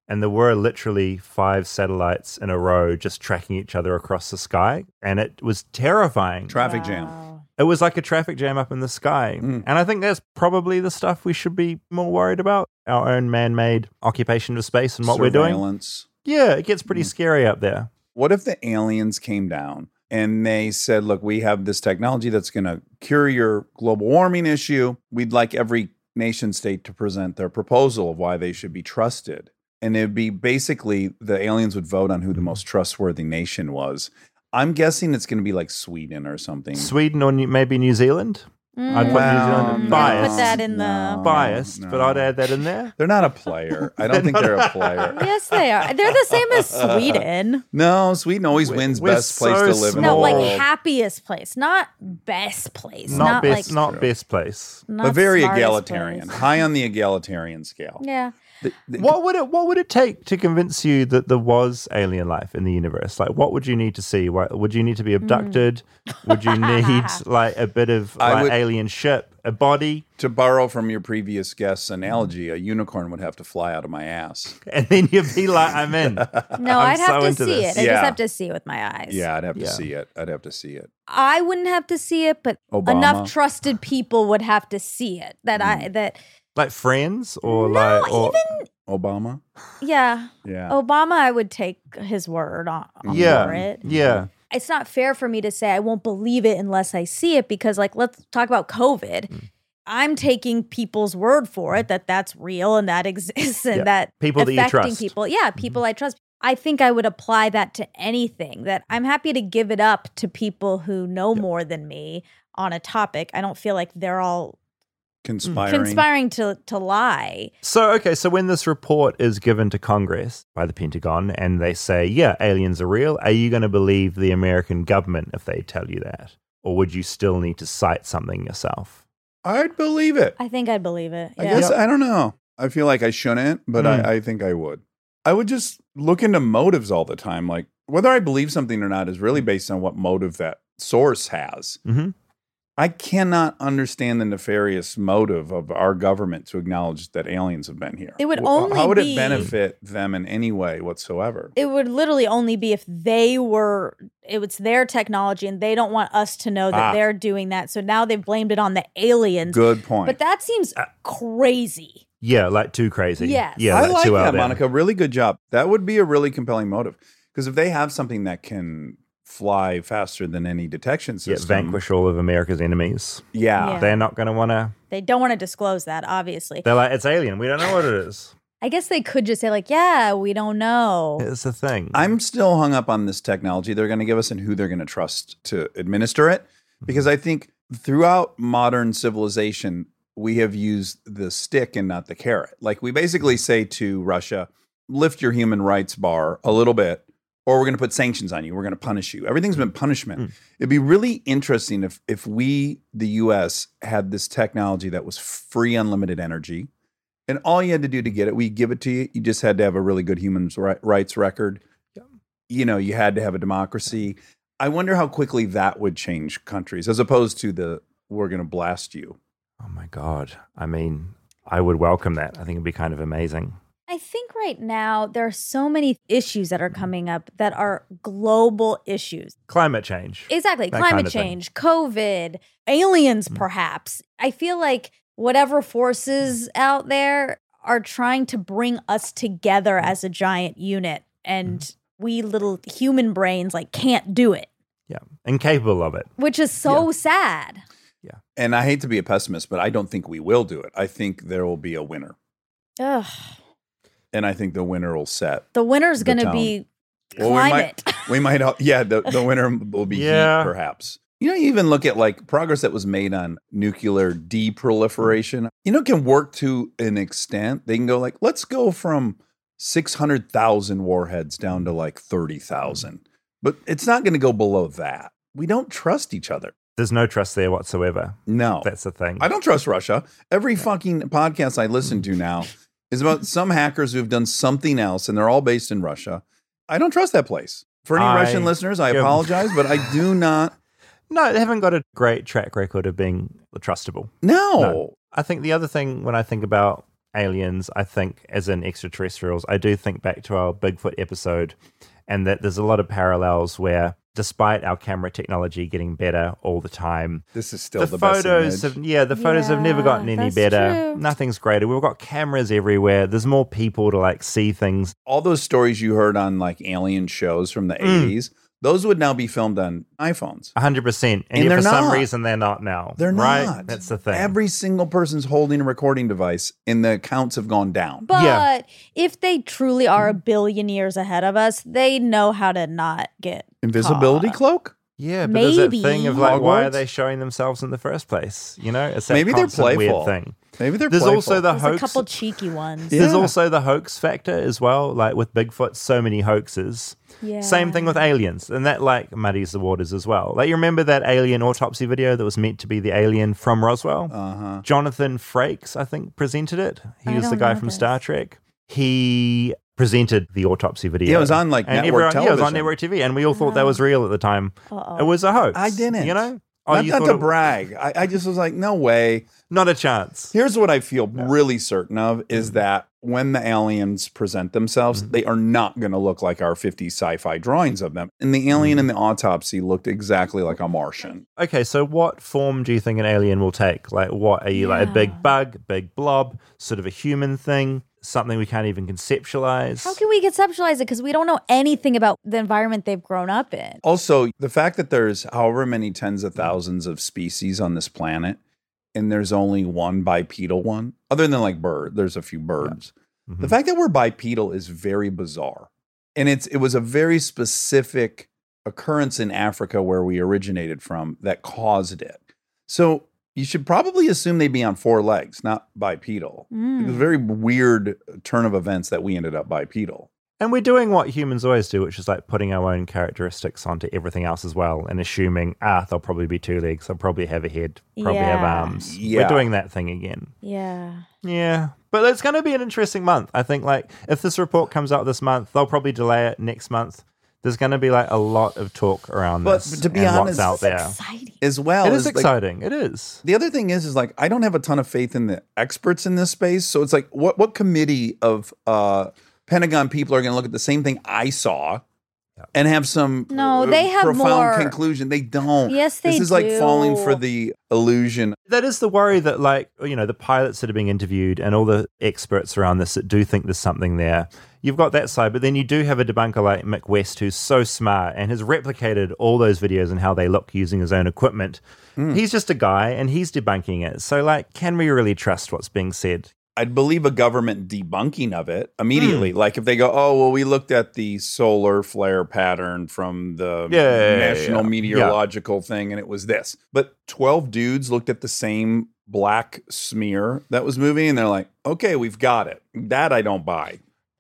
and there were literally five satellites in a row just tracking each other across the sky, and it was terrifying. Traffic jam. It was like a traffic jam up in the sky. Mm. And I think that's probably the stuff we should be more worried about our own man made occupation of space and what we're doing. Yeah, it gets pretty Mm. scary up there. What if the aliens came down and they said, look, we have this technology that's going to cure your global warming issue. We'd like every nation state to present their proposal of why they should be trusted. And it'd be basically the aliens would vote on who the most trustworthy nation was. I'm guessing it's going to be like Sweden or something. Sweden or maybe New Zealand? I'd put New Zealand in Mm, biased. Put that in the. No. Biased, but I'd add that in there. They're not a player. I don't think they're a player. Yes, they are. They're the same as Sweden. No, Sweden always We're- wins we're best place to live in the No, like happiest place, not best place. Not, Not, best, like not best place. not but very egalitarian, place. high on the egalitarian scale. Yeah. The- the- What would it What would it take to convince you that there was alien life in the universe? Like, what would you need to see? Why- Would you need to be mm. abducted? would you need like a bit of I like, would- alien ship, a body, to borrow from your previous guest's analogy, a unicorn would have to fly out of my ass. and then you'd be like, "I'm in." No, I'm I'd have to see this. it. I Yeah. just have to see it with my eyes. Yeah, I'd have to Yeah. see it. I'd have to see it. I wouldn't have to see it, but Obama. enough trusted people would have to see it. That I mm. that Like friends or no, like or even Obama. yeah, Yeah. Obama. I would take his word on, on yeah, it. yeah. It's not fair for me to say I won't believe it unless I see it because, like, let's talk about COVID. Mm. I'm taking people's word for it that that's real and that exists and Yeah. that People that you affecting trust. Mm-hmm. people. Yeah, people I trust. I think I would apply that to anything. That I'm happy to give it up to people who know more than me on a topic. I don't feel like they're all Conspiring. conspiring to to lie. So, okay, so when this report is given to Congress by the Pentagon and they say, yeah, aliens are real, are you going to believe the American government if they tell you that? Or would you still need to cite something yourself? I'd believe it. I think I'd believe it. I guess I don't know. I feel like I shouldn't, but Mm. I, I think I would. I would just look into motives all the time. Like whether I believe something or not is really based on what motive that source has. Mhm. I cannot understand the nefarious motive of our government to acknowledge that aliens have been here. It would only How would be- it benefit them in any way whatsoever? it would literally only be if they were it was their technology and they don't want us to know that Ah. they're doing that so now they've blamed it on the aliens Good point. but that seems crazy Yeah, like too crazy. Yes. Yeah, I like like too that. Monica. Really good job. That would be a really compelling motive. Because if they have something that can fly faster than any detection Yeah, system, vanquish all of America's enemies. Yeah. Yeah. They're not going to want to. they don't want to disclose that obviously They're like, it's alien. We don't know what it is. i guess they could just say like yeah we don't know It's a thing. I'm still hung up on this technology they're going to give us and who they're going to trust to administer it. Mm-hmm. Because I think throughout modern civilization, we have used the stick and not the carrot. Like we basically say to Russia, lift your human rights bar a little bit, or we're going to put sanctions on you. We're going to punish you. Everything's been punishment. Hmm. It'd be really interesting if if we, the U.S., had this technology that was free, unlimited energy, and all you had to do to get it, we give it to you. You just had to have a really good human rights record. You know, you had to have a democracy. I wonder how quickly that would change countries, as opposed to the we're going to blast you. oh my God. I mean, I would welcome that. I think it'd be kind of amazing. I think right now there are so many issues that are coming up that are global issues. Climate change. Exactly. That Climate kind of thing. change, COVID, aliens, mm. perhaps. I feel like whatever forces mm. out there are trying to bring us together mm. as a giant unit. And mm-hmm. we little human brains like can't do it, Yeah. Incapable of it. which is so sad. Yeah. And I hate to be a pessimist, but I don't think we will do it. I think there will be a winner, Ugh. And I think the winner will set. The winner's The going to tone. be Well, we climate. might, we might, all- yeah, the, the winner will be Yeah. heat, perhaps. You know, you even look at like progress that was made on nuclear deproliferation. You know, it can work to an extent. They can go like, let's go from 600,000 warheads down to like 30,000. But it's not going to go below that. We don't trust each other. There's no trust there whatsoever. No. That's the thing. I don't trust Russia. Every fucking podcast I listen to now is about some hackers who have done something else, and they're all based in Russia. I don't trust that place. For any I- Russian listeners, I yeah. apologize, but I do not. No, they haven't got a great track record of being trustable. No. No. I think the other thing when I think about aliens, I think as in extraterrestrials, I do think back to our Bigfoot episode and that there's a lot of parallels where despite our camera technology getting better all the time, This is still the, the, best photos image. have yeah, the photos have never gotten any better. true. Nothing's greater. We've got cameras everywhere. There's more people to like see things. all those stories you heard on like alien shows from the Mm. 80s, those would now be filmed on iPhones. 100%. And, And yet they're for some reason they're not now. They're right? not. That's the thing. Every single person's holding a recording device, and the counts have gone down. But Yeah. if they truly are a billion years ahead of us, they know how to not get Invisibility caught. cloak? Yeah, but there's that Maybe. thing of like, why are Hogwarts? they showing themselves in the first place? You know, it's that Maybe they're constant playful. weird thing. Maybe they're There's playful. also the There's hoax. a couple cheeky ones. Yeah. There's also the hoax factor as well. Like with Bigfoot, so many hoaxes. Yeah. Same thing with aliens, and that like muddies the waters as well. Like you remember that alien autopsy video that was meant to be the alien from Roswell? uh-huh. Jonathan Frakes, I think, presented it. He I was the don't guy know from this. Star Trek. He presented the autopsy video. Yeah, it was on, like, and network everyone, Yeah, it was on network TV, and we all thought that was real at the time. Uh-oh. It was a hoax. I didn't. You know, Oh, not you not to it- brag. I, I just was like, no way. Not a chance. Here's what I feel really certain of is Mm-hmm. that when the aliens present themselves, they are not going to look like our 50 sci-fi drawings of them. And the Mm-hmm. alien in the autopsy looked exactly like a Martian. Okay, so what form do you think an alien will take? Like, what are you like a big bug, big blob, sort of a human thing, something we can't even conceptualize? How can we conceptualize it? Because we don't know anything about the environment they've grown up in. Also, the fact that there's however many tens of thousands of species on this planet and there's only one bipedal one, other than like bird, there's a few birds. Mhm. The fact that we're bipedal is very bizarre. And it's it was a very specific occurrence in Africa where we originated from that caused it. So you should probably assume they'd be on four legs, not bipedal. Mm. It was a very weird turn of events that we ended up bipedal. And we're doing what humans always do, which is like putting our own characteristics onto everything else as well, and assuming, ah, they'll probably be two legs, they'll probably have a head, probably have arms. Yeah. We're doing that thing again. Yeah. Yeah. But it's going to be an interesting month. I think, like, if this report comes out this month, they'll probably delay it next month. There's going to be like a lot of talk around But this. to be and honest- what's out there. exciting. As well It is like, exciting. it is. The other thing is, is like I don't have a ton of faith in the experts in this space. So it's like, what what committee of uh, Pentagon people are going to look at the same thing I saw and have some No, uh, they have profound more- conclusion? They don't. Yes, they This is like falling for the illusion. That is the worry that, like, you know, the pilots that are being interviewed and all the experts around this that do think there's something there. You've got that side, but then you do have a debunker like Mick West who's so smart and has replicated all those videos and how they look using his own equipment. He's just a guy and he's debunking it. So, like, can we really trust what's being said? I'd believe a government debunking of it immediately. Hmm. Like if they go, oh well, we looked at the solar flare pattern from the Yeah, yeah, yeah, National yeah. Meteorological thing, and it was this. But twelve dudes looked at the same black smear that was moving, and they're like, okay, we've got it. That I don't buy.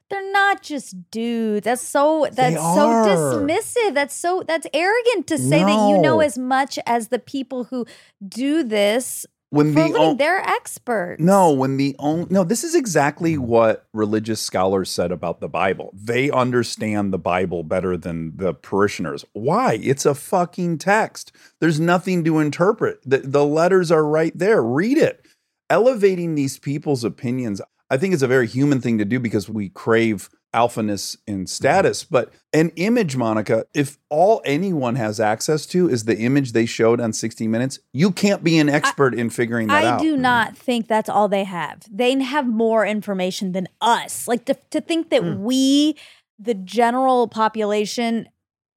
They're not just dudes. That's so that's so dismissive. That's so that's arrogant to say that you know as much as the people who do this When for the living. They're experts. No, when the only no, this is exactly what religious scholars said about the Bible. They understand the Bible better than the parishioners. Why? It's a fucking text. There's nothing to interpret. The, the letters are right there. Read it. Elevating these people's opinions, I think, is a very human thing to do because we crave alphaness and status. But an image, Monica, if all anyone has access to is the image they showed on 60 Minutes, you can't be an expert in figuring that I out. I do not think that's all they have. They have more information than us. Like to, to think that Hmm. we, the general population,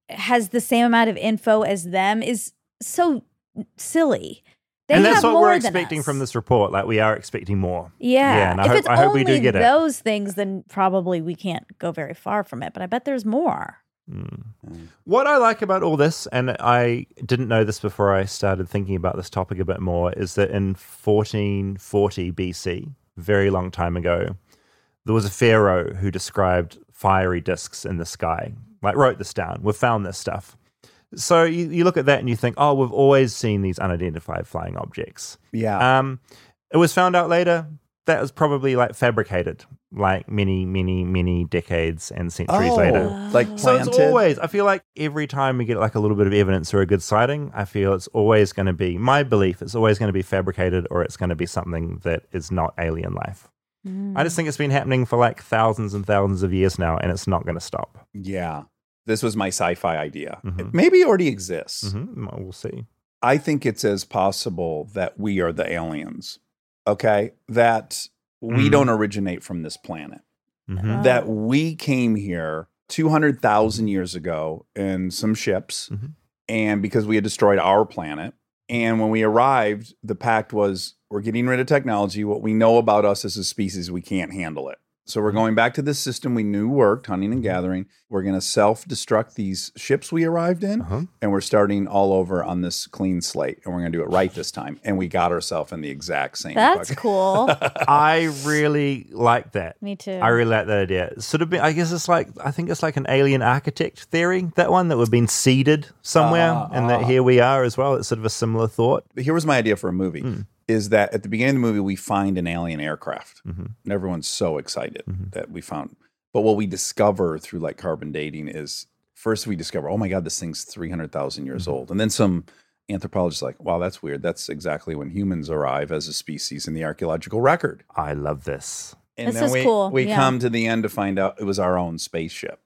has the same amount of info as them is so silly. They and that's what we're expecting from this report. Like, we are expecting more. Yeah. Yeah, and I if hope- it's I hope only we do get it. those things, then probably we can't go very far from it. But I bet there's more. Hmm. What I like about all this, and I didn't know this before I started thinking about this topic a bit more, is that in 1440 BC, very long time ago, there was a pharaoh who described fiery discs in the sky. Like, wrote this down. We've found this stuff. So you, you look at that and you think, oh, we've always seen these unidentified flying objects. Yeah. Um, it was found out later that was probably like fabricated, like many, many, many decades and centuries later. Oh, like So it's always, I feel like every time we get like a little bit of evidence or a good sighting, I feel it's always going to be, my belief, it's always going to be fabricated or it's going to be something that is not alien life. I just think it's been happening for like thousands and thousands of years now and it's not going to stop. Yeah. This was my sci-fi idea. Mhm. It maybe already exists. hmm We'll see. I think it's as possible that we are the aliens. Okay? That we don't originate from this planet. hmm That we came here 200,000 years ago in some ships Mhm. and because we had destroyed our planet and when we arrived the pact was we're getting rid of technology what we know about us as a species we can't handle it. So we're going back to this system we knew worked, hunting and gathering. We're going to self-destruct these ships we arrived in Uh-huh. and we're starting all over on this clean slate and we're going to do it right this time and we got ourselves in the exact same That's fucking- cool. I really like that. Me too. I really like that idea. It's sort of been, I guess it's like, I think it's like an alien architect theory, that one that we've been seeded somewhere Ah, and that ah. here we are as well. It's sort of a similar thought. here was my idea for a movie Hmm. Is that at the beginning of the movie we find an alien aircraft Mhm. and everyone's so excited Mhm. that we found but what we discover through like carbon dating is first we discover oh my god this thing's 300000 years Mm-hmm. old and then some anthropologists like wow that's weird that's exactly when humans arrive as a species in the archaeological record I love this. and This then is we, cool, we yeah. come to the end to find out it was our own spaceship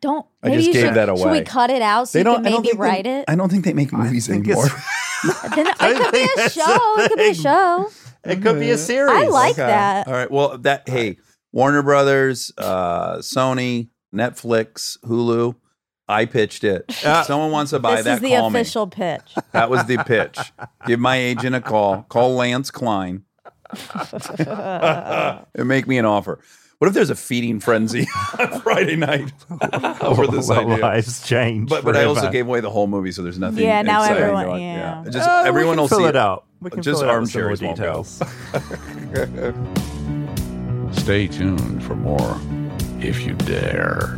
Don't. I just you gave should, that Should we cut it out so you don't, can maybe write they, it? I don't think they make movies think anymore. it's- Then it could be a that's the show. It could be a show. It could be a series. I like Okay. that. All right. Well, that hey, Warner Brothers, uh, Sony, Netflix, Hulu. I pitched it. If Someone wants to buy that. This that. is the call official pitch. That was the pitch. Give my agent a call. Call Lance Klein and make me an offer. What if there's a feeding frenzy on Friday night over this Well, idea? Lives change. But but I also gave away the whole movie, so there's nothing. Yeah, now exciting everyone- going. yeah. Just uh, we everyone will fill see it out. We can Just fill it out with some more armchairs won't go. details. Stay tuned for more if you dare.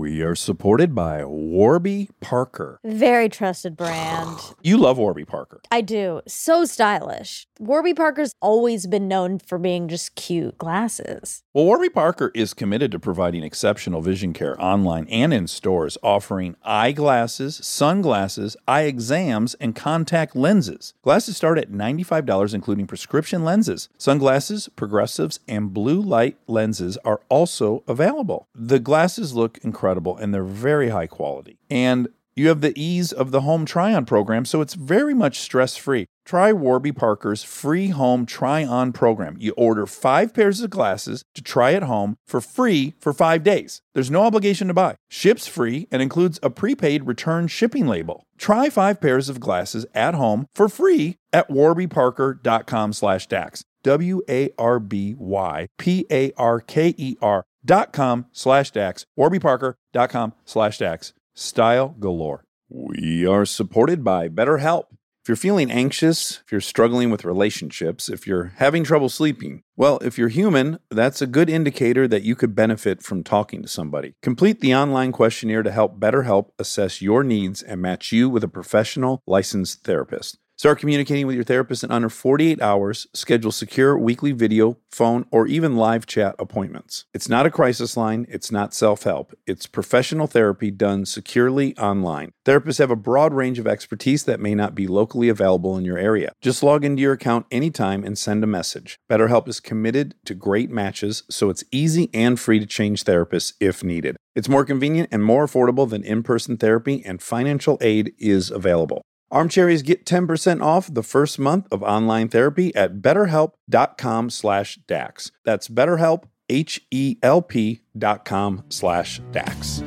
We are supported by Warby Parker. Very trusted brand. You love Warby Parker. I do. So stylish. Warby Parker's always been known for being just cute glasses. Well, Warby Parker is committed to providing exceptional vision care online and in stores, offering eyeglasses, sunglasses, eye exams, and contact lenses. Glasses start at $95, including prescription lenses. Sunglasses, progressives, and blue light lenses are also available. The glasses look incredible and they're very high quality. And you have the ease of the home try on program, so it's very much stress free. Try Warby Parker's free home try on program. You order five pairs of glasses to try at home for free for five days. There's no obligation to buy. Ships free and includes a prepaid return shipping label. Try five pairs of glasses at home for free at warbyparker.com slash DAX. W A R B Y P A R K E R dot com slash DAX. warbyparker.com slash DAX. Style galore. We are supported by BetterHelp. If you're feeling anxious, if you're struggling with relationships, if you're having trouble sleeping, well, if you're human, that's a good indicator that you could benefit from talking to somebody. Complete the online questionnaire to help BetterHelp assess your needs and match you with a professional licensed therapist. Start communicating with your therapist in under 48 hours. Schedule secure weekly video, phone, or even live chat appointments. It's not a crisis line. It's not self help. It's professional therapy done securely online. Therapists have a broad range of expertise that may not be locally available in your area. Just log into your account anytime and send a message. BetterHelp is committed to great matches, so it's easy and free to change therapists if needed. It's more convenient and more affordable than in person therapy, and financial aid is available. Armchairies get 10% off the first month of online therapy at betterhelp.com slash DAX. That's betterhelp, H-E-L-P dot com slash DAX.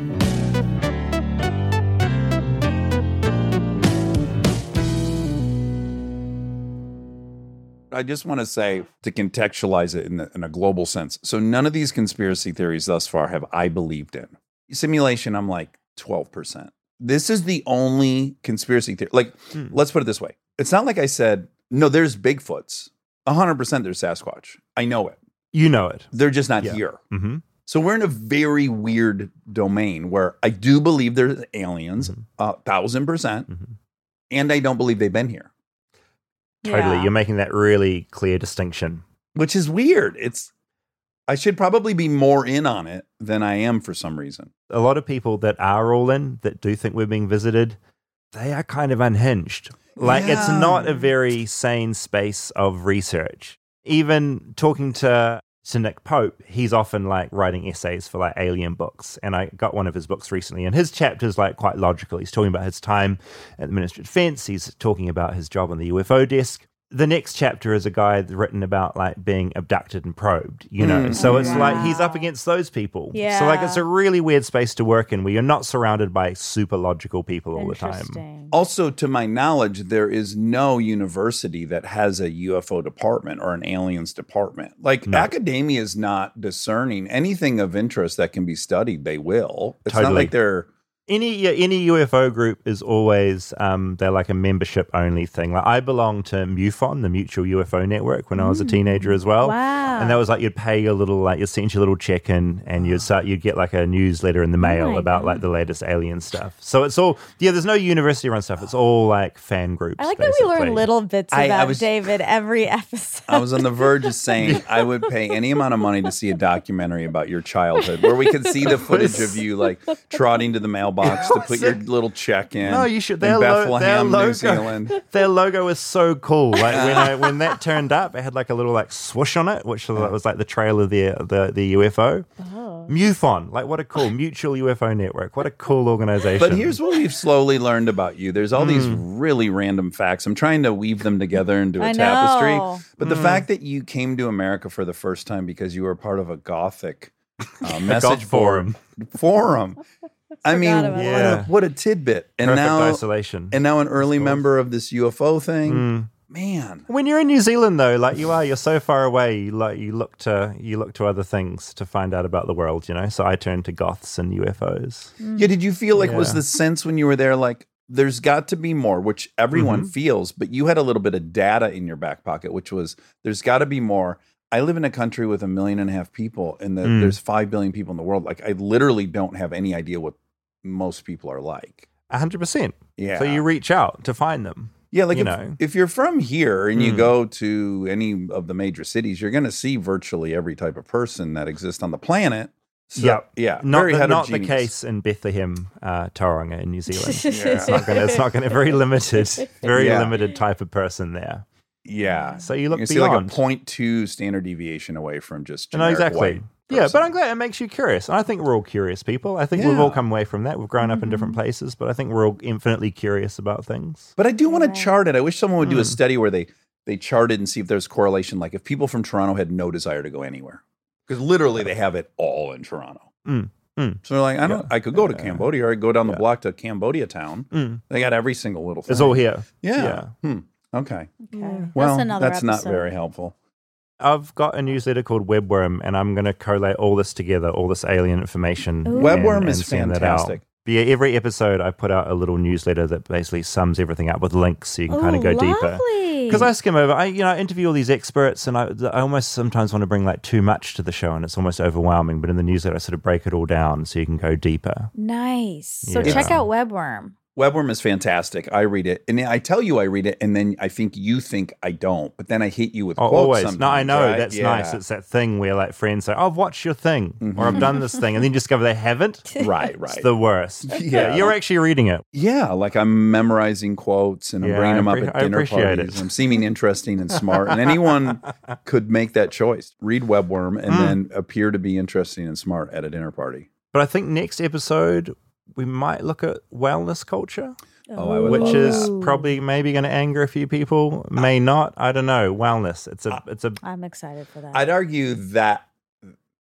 I just want to say to contextualize it in, the, in a global sense. So none of these conspiracy theories thus far have I believed in. Simulation, I'm like 12%. This is the only conspiracy theory. Like, Hmm. let's put it this way. It's not like I said, no, there's Bigfoots. 100% there's Sasquatch. I know it. You know it. They're just not Yeah. here. hmm So we're in a very weird domain where I do believe there's aliens, Mhm. a thousand percent, Mhm. and I don't believe they've been here. Totally. Yeah. You're making that really clear distinction. which is weird. It's I should probably be more in on it than I am for some reason. A lot of people that are all in, that do think we're being visited, they are kind of unhinged. Like, it's not a very sane space of research. Even talking to, to Nick Pope, he's often like writing essays for like alien books. And I got one of his books recently, and his chapter's like quite logical. He's talking about his time at the Ministry of Defense, he's talking about his job on the UFO desk. The next chapter is a guy that's written about like being abducted and probed, you know. Mm. So it's like he's up against those people. So like it's a really weird space to work in where you're not surrounded by super logical people all the time. Also, to my knowledge, there is no university that has a UFO department or an aliens department. Like No. academia is not discerning anything of interest that can be studied. They will. It's not like they're Any yeah, any UFO group is always um, they're like a membership only thing. Like I belong to MUFON, the Mutual UFO Network, when I was a teenager as well. Wow. And that was like you'd pay your little like you'd send your little check in and you'd start you'd get like a newsletter in the mail my about like the latest alien stuff. So it's all yeah, there's no university run stuff. It's all like fan groups. I like that we basically. learn little bits I- I about was- David every episode. I was on the verge of saying I would pay any amount of money to see a documentary about your childhood where we could see the footage of you like trotting to the mailbox to put your little check in. No, you should. in Their, lo- their Bethlehem, logo, New Zealand. their logo is so cool. Like when I, when that turned up, it had like a little like swoosh on it, which was, was like the trail of the the, the UFO. Oh. MUFON, like what a cool Mutual UFO Network. What a cool organization. But here's what we've slowly learned about you. There's all these Hmm. really random facts. I'm trying to weave them together into a I tapestry. know. But Hmm. the fact that you came to America for the first time because you were part of a gothic uh, A message goth forum. forum. I mean, Forgot what a, what a tidbit. And Perfect now isolation. and now an early course. member of this UFO thing. Hmm. Man. When you're in New Zealand, though, like you are, you're so far away. You like you look to you look to other things to find out about the world. You know, so I turned to goths and UFOs. Yeah, did you feel like was the sense when you were there like there's got to be more, which everyone Mm-hmm. feels, but you had a little bit of data in your back pocket, which was there's got to be more. I live in a country with a million and a half people, and the, Mm. there's five billion people in the world. Like I literally don't have any idea what most people are like. A hundred percent. Yeah. So you reach out to find them. Yeah, like you if, know. if you're from here and you Mm. go to any of the major cities, you're going to see virtually every type of person that exists on the planet. So, Yep. yeah, Not very the, not the case in Bethlehem, uh, Tauranga in New Zealand. Yeah. It's not gonna. It's not gonna. Very limited. Very Yeah. limited type of person there. Yeah. So you look you see like a 0.2 standard deviation away from just No, exactly. white Yeah, but I'm glad it makes you curious. And I think we're all curious people. I think we've all come away from that. We've grown up in different places, but I think we're all infinitely curious about things. But I do want to chart it. I wish someone would do a Hmm. study where they they charted and see if there's correlation. Like if people from Toronto had no desire to go anywhere, because literally they have it all in Toronto. Mm, mm. So they're like, I don't. I could go to Yeah. Cambodia or I could go down the Yeah. block to Cambodia town. Mm. They got every single little thing. It's all here. Yeah. Hmm. Okay. Okay. Well, That's another that's not very helpful. I've got a newsletter called Webworm, and I'm going to collate all this together, all this alien information. Ooh. Webworm and- is and send that out. fantastic. But yeah, every episode I put out a little newsletter that basically sums everything up with links, so you can kind of go deeper. Because I skim over, I you know I interview all these experts, and I I almost sometimes want to bring like too much to the show, and it's almost overwhelming. But in the newsletter, I sort of break it all down so you can go deeper. nice. So check out Webworm. Webworm is fantastic. I read it, and I tell you I read it, and then I think you think I don't, but then I hit you with Oh, quotes. always. No, I know right? that's Yeah. nice. It's that thing where like friends say, "Oh, "I've watched your thing," or Mm-hmm. "I've done this thing," and then discover they haven't. right, right. It's the worst. Yeah. you're actually reading it. Yeah, like I'm memorizing quotes and I'm Yeah, bringing them up at I dinner parties. it. I'm seeming interesting and smart, and anyone could make that choice. Read Webworm and Mm. then appear to be interesting and smart at a dinner party. But I think next episode we might look at wellness culture, Oh, I which is that. probably maybe going to anger a few people, may not. I don't know. Wellness. It's a. It's a. I'm excited for that. I'd argue that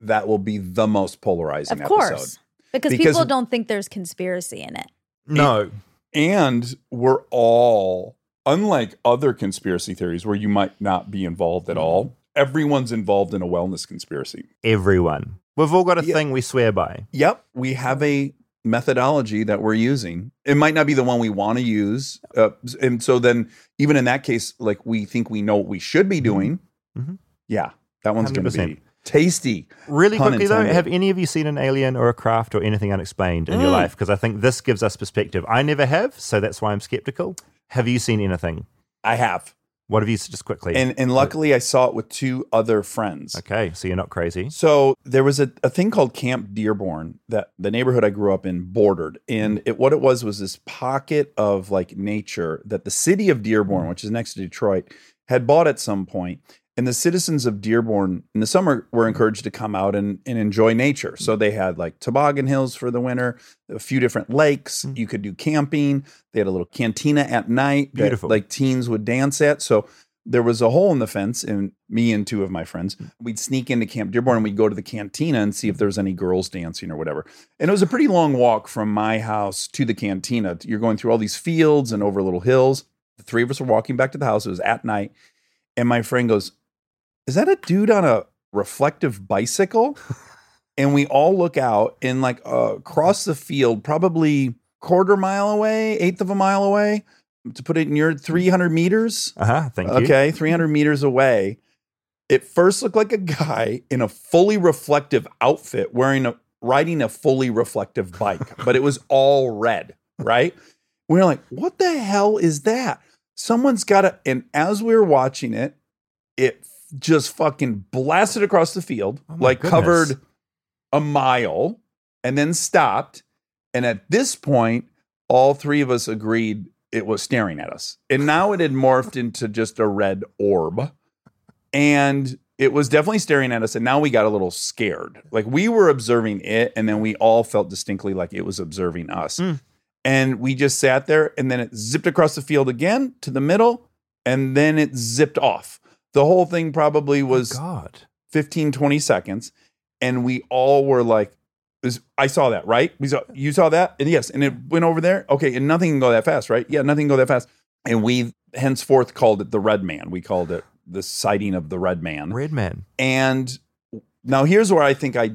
that will be the most polarizing of course. episode. Because, Because- people don't think there's conspiracy in it. No. And we're all, unlike other conspiracy theories where you might not be involved at all, mm-hmm. everyone's involved in a wellness conspiracy. Everyone. We've all got a Yeah. thing we swear by. Yep, we have a methodology that we're using. It might not be the one we want to use, uh, and so then even in that case, like we think we know what we should be doing. Mhm. Yeah, that one's going to be tasty. Really quickly though, have any of you seen an alien or a craft or anything unexplained in your Mm. life? Because I think this gives us perspective. I never have, so that's why I'm skeptical. Have you seen anything? I have. What have you just quickly? And and luckily I saw it with two other friends. okay, so you're not crazy. So there was a, a thing called Camp Dearborn that the neighborhood I grew up in bordered. And mm. it what it was was this pocket of like nature that the city of Dearborn, mm. which is next to Detroit, had bought at some point. And the citizens of Dearborn in the summer were encouraged to come out and, and enjoy nature. So they had like toboggan hills for the winter, a few different lakes. Mm. You could do camping. They had a little cantina at night that, Beautiful. like teens would dance at. So there was a hole in the fence, and me and two of my friends, mm. we'd sneak into Camp Dearborn and we'd go to the cantina and see if there was any girls dancing or whatever. And it was a pretty long walk from my house to the cantina. You're going through all these fields and over little hills. The three of us were walking back to the house. It was at night. And my friend goes, Is that a dude on a reflective bicycle? and we all look out and like uh, across the field, probably quarter mile away, eighth of a mile away, to put it in your 300 meters. Uh huh. Thank you. Okay, 300 meters away. It first looked like a guy in a fully reflective outfit wearing a riding a fully reflective bike, but it was all red, right? We were like, what the hell is that? Someone's got to, and as we were watching it, it just fucking blasted across the field, Oh like goodness. covered a mile and then stopped. And at this point, all three of us agreed it was staring at us. And now it had morphed into just a red orb. And it was definitely staring at us. And now we got a little scared. Like we were observing it, and then we all felt distinctly like it was observing us. Mm. And we just sat there, and then it zipped across the field again to the middle, and then it zipped off. The whole thing probably was Oh, God. 15 20 seconds and we all were like is- I saw that, right? We saw you saw that? And yes, and it went over there. Okay, and nothing can go that fast, right? Yeah, nothing can go that fast. And we henceforth called it the Red Man. We called it the sighting of the Red Man. Red man. And now here's where I think I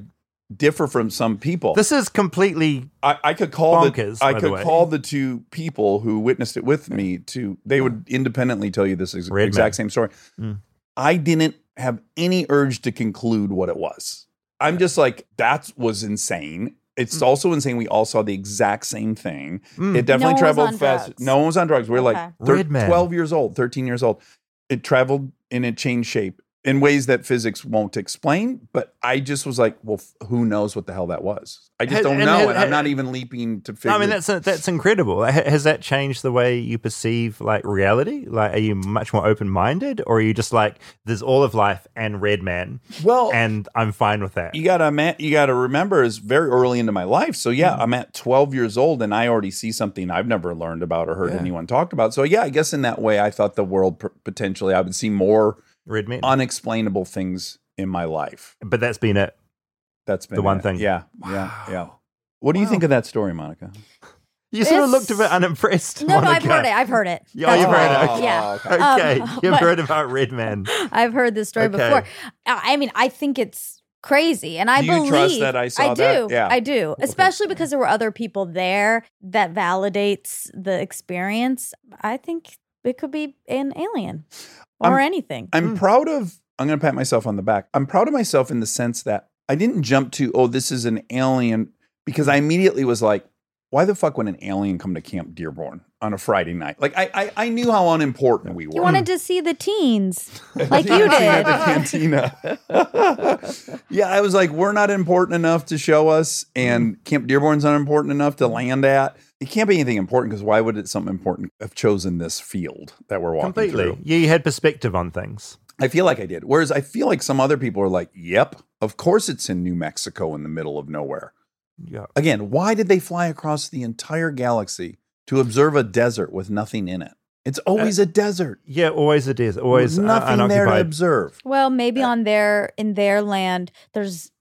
differ from some people. This is completely I, I could call Bonkers, the I by the could call the two people who witnessed it with me to they would independently tell you this ex- exact man. same story. Mm. I didn't have any urge to conclude what it was. I'm just like that was insane. It's also insane. We all saw the exact same thing. Mm. It definitely one was traveled fast. drugs. No one was on drugs. We are Okay. like thir- 12 years old, 13 years old. It traveled and it changed shape in ways that physics won't explain. But I just was like, well, f- who knows what the hell that was? I just Has- don't and know. has- and I'm not even leaping to figure. I mean, that's that's incredible. Has that changed the way you perceive like reality? Like, are you much more open minded, or are you just like, there's all of life and Red Man, well, and I'm fine with that? you gotta you gotta remember is very early into my life. So Mm. yeah, I'm at 12 years old and I already see something I've never learned about or heard Yeah. anyone talk about. So yeah, I guess in that way, I thought the world potentially I would see more Red Man, unexplainable things in my life. but that's been it. That's been The one it. thing. Yeah, yeah, yeah. What do you think of that story, Monica? You sort of looked a bit unimpressed. No, no, I've heard it. I've heard it. Oh, you've That's heard it. Okay. Yeah. okay. Okay, Um, you've but- heard about Red Man. I've heard this story Okay. before. I I mean, I think it's crazy, and I Do you believe trust that I saw I do. that? Yeah. I do, especially because there were other people there that validates the experience. I think it could be an alien or I'm- anything. I'm Hmm. proud of. I'm going to pat myself on the back. I'm proud of myself in the sense that I didn't jump to, oh, this is an alien, because I immediately was like, why the fuck would an alien come to Camp Dearborn on a Friday night? Like I, I, I knew how unimportant we were. you wanted to see the teens, like you At did. the cantina. yeah, I was like, we're not important enough to show us, and Camp Dearborn's not important enough to land at. It can't be anything important because why would it something important have chosen this field that we're walking Completely. through? Yeah, you had perspective on things. I feel like I did. Whereas I feel like some other people are like, yep, of course it's in New Mexico in the middle of nowhere. Yeah. Again, why did they fly across the entire galaxy to observe a desert with nothing in it? It's always a desert. Yeah, always a desert. Always uh, nothing there to observe. Well, maybe on their in their land, there's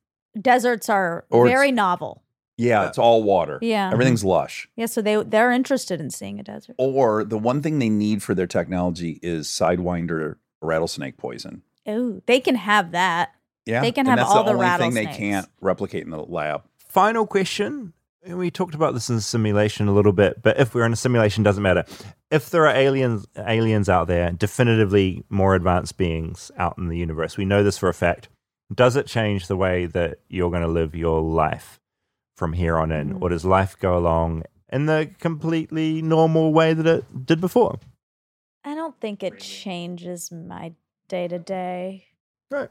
deserts are Or very novel. Yeah, it's all water. Yeah. Everything's lush. Yeah, so they they're interested in seeing a desert. Or the one thing they need for their technology is Sidewinder rattlesnake poison. Oh, they can have that. Yeah. They can and have that's all the rattlesnake. the only thing they can't replicate in the lab. Final question. And we talked about this in simulation a little bit, but if we're in a simulation, doesn't matter. If there are aliens, aliens out there, definitively more advanced beings out in the universe, we know this for a fact. Does it change the way that you're going to live your life from here on in, mm-hmm. or does life go along in the completely normal way that it did before? I don't think it changes my day to day. Right.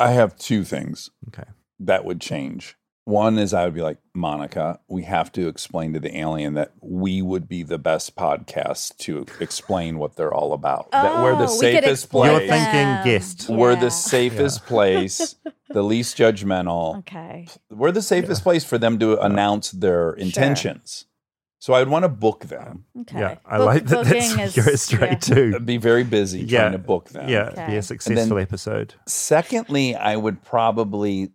I have two things Okay. that would change. One is I would be like, Monica, we have to explain to the alien that we would be the best podcast to explain what they're all about. Oh, that we're the Oh, we could safest explain You're place. thinking them. guest. We're the safest place, the least judgmental. Okay. We're the safest place for them to announce their intentions. So I'd want to book them. Okay. Yeah, I Book- like that. booking That's is- you're straight yeah. to. I'd be very busy Yeah. trying to book them. Yeah, Okay. be a successful episode. Secondly, I would probably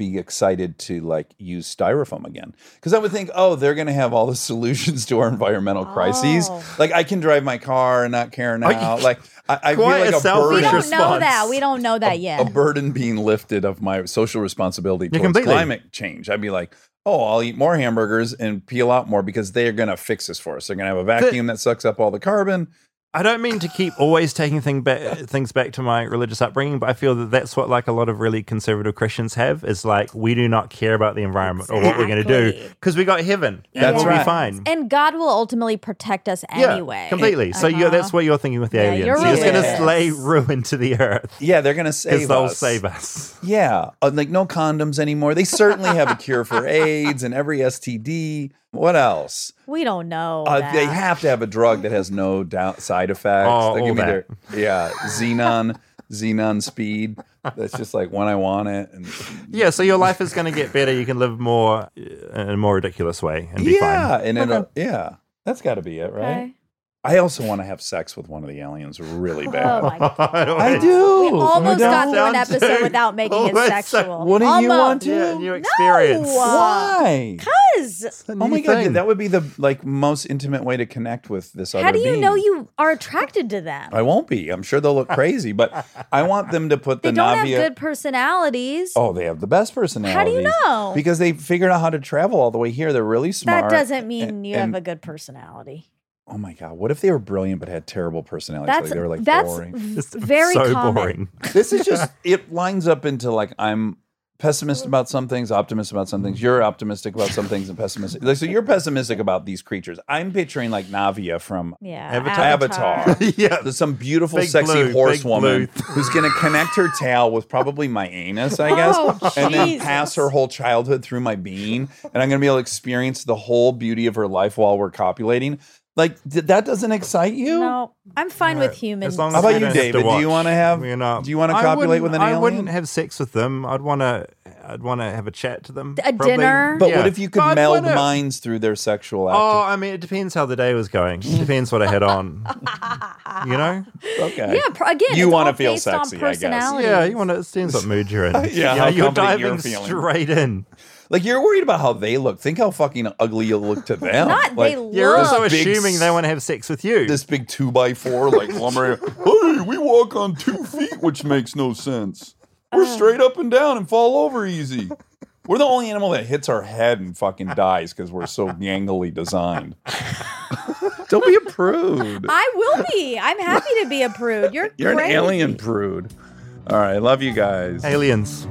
be excited to like use styrofoam again because I would think, oh, they're going to have all the solutions to our environmental crises. Oh. Like I can drive my car and not care now. you- like I, I feel like a a, selfish We don't response. know that. We don't know that yet. a burden being lifted of my social responsibility Yeah, towards completely. climate change. I'd be like, oh, I'll eat more hamburgers and peel out more because they're going to fix this for us. They're going to have a vacuum that sucks up all the carbon. I don't mean to keep always taking thing back, things back to my religious upbringing, but I feel that that's what like a lot of really conservative Christians have is like we do not care about the environment or what we're going to do because we got heaven. and That's we'll right. fine. and God will ultimately protect us anyway. Yeah, completely. So you're, Uh-huh. that's what you're thinking with the Yeah, aliens. you're You're just going to slay ruin to the earth Yeah, they're going to because save they'll us. save us. Yeah, uh, like no condoms anymore. They certainly have a cure for AIDS and every STD. What else? We don't know. Uh, they have to have a drug that has no down side effects. Oh, They all give me that. their yeah, xenon, xenon speed. That's just like when I want it. And Yeah, so your life is going to get better. You can live more uh, in a more ridiculous way and be yeah, fine. and it'll, yeah, that's got to be it, right? Okay. I also want to have sex with one of the aliens really Oh bad. my god. I do. We almost got don't? through an Down to- episode without making it almost so- sexual. Wouldn't you want to? Yeah, new experience. No. Why? Cause Oh new my god, that would be the like most intimate way to connect with this other how do you being. know you are attracted to them? I won't be. I'm sure they'll look crazy, but I want them to put they the don't Na'vi. have good personalities. oh, they have the best personalities. How do you know? Because they figured out how to travel all the way here. They're really smart. that doesn't mean and- you have a good personality. Oh my god, what if they were brilliant but had terrible personalities? That's like they were like that's boring. v- It's very so common. boring. this is just it lines up into like I'm pessimist about some things, optimistic about some things. Mm. You're optimistic about some things and pessimistic. Like so you're pessimistic about these creatures. I'm picturing like Na'vi from Yeah, Avatar. Avatar. yeah. There's some beautiful, Big sexy blue, big horsewoman who's going to connect her tail with probably my anus, I guess, Oh, and then pass her whole childhood through my being, And I'm going to be able to experience the whole beauty of her life while we're copulating. Like, th- that doesn't excite you? No, I'm fine with humans. As long How as about you, don't have to David? Do you wanna have- We're not- do you wanna I copulate with wouldn't- an I wouldn't have sex with them. I'd want to. I'd want to have a chat to them. A dinner? But Yeah. what if you could But meld wanna- minds through their sexual Oh, activity? I mean, it depends how the day was going. It depends what I had on. you know? okay. yeah, pro- again, You it's wanna all feel based on sexy, I guess. personality. Yeah, you want to. It depends what mood you're in. Yeah, You know, how you're confident you're diving feeling. straight in. Like, you're worried about how they look. Think how fucking ugly you look to them. Not like, they look. You're also big assuming they want to have sex with you. this big two by four, like lumbering. hey, we walk on two feet, which makes no sense. We're uh. straight up and down and fall over easy. We're the only animal that hits our head and fucking dies because we're so gangly designed. Don't be a prude. I will be. I'm happy to be a prude. You're You're an alien prude. All right, love you guys. Aliens.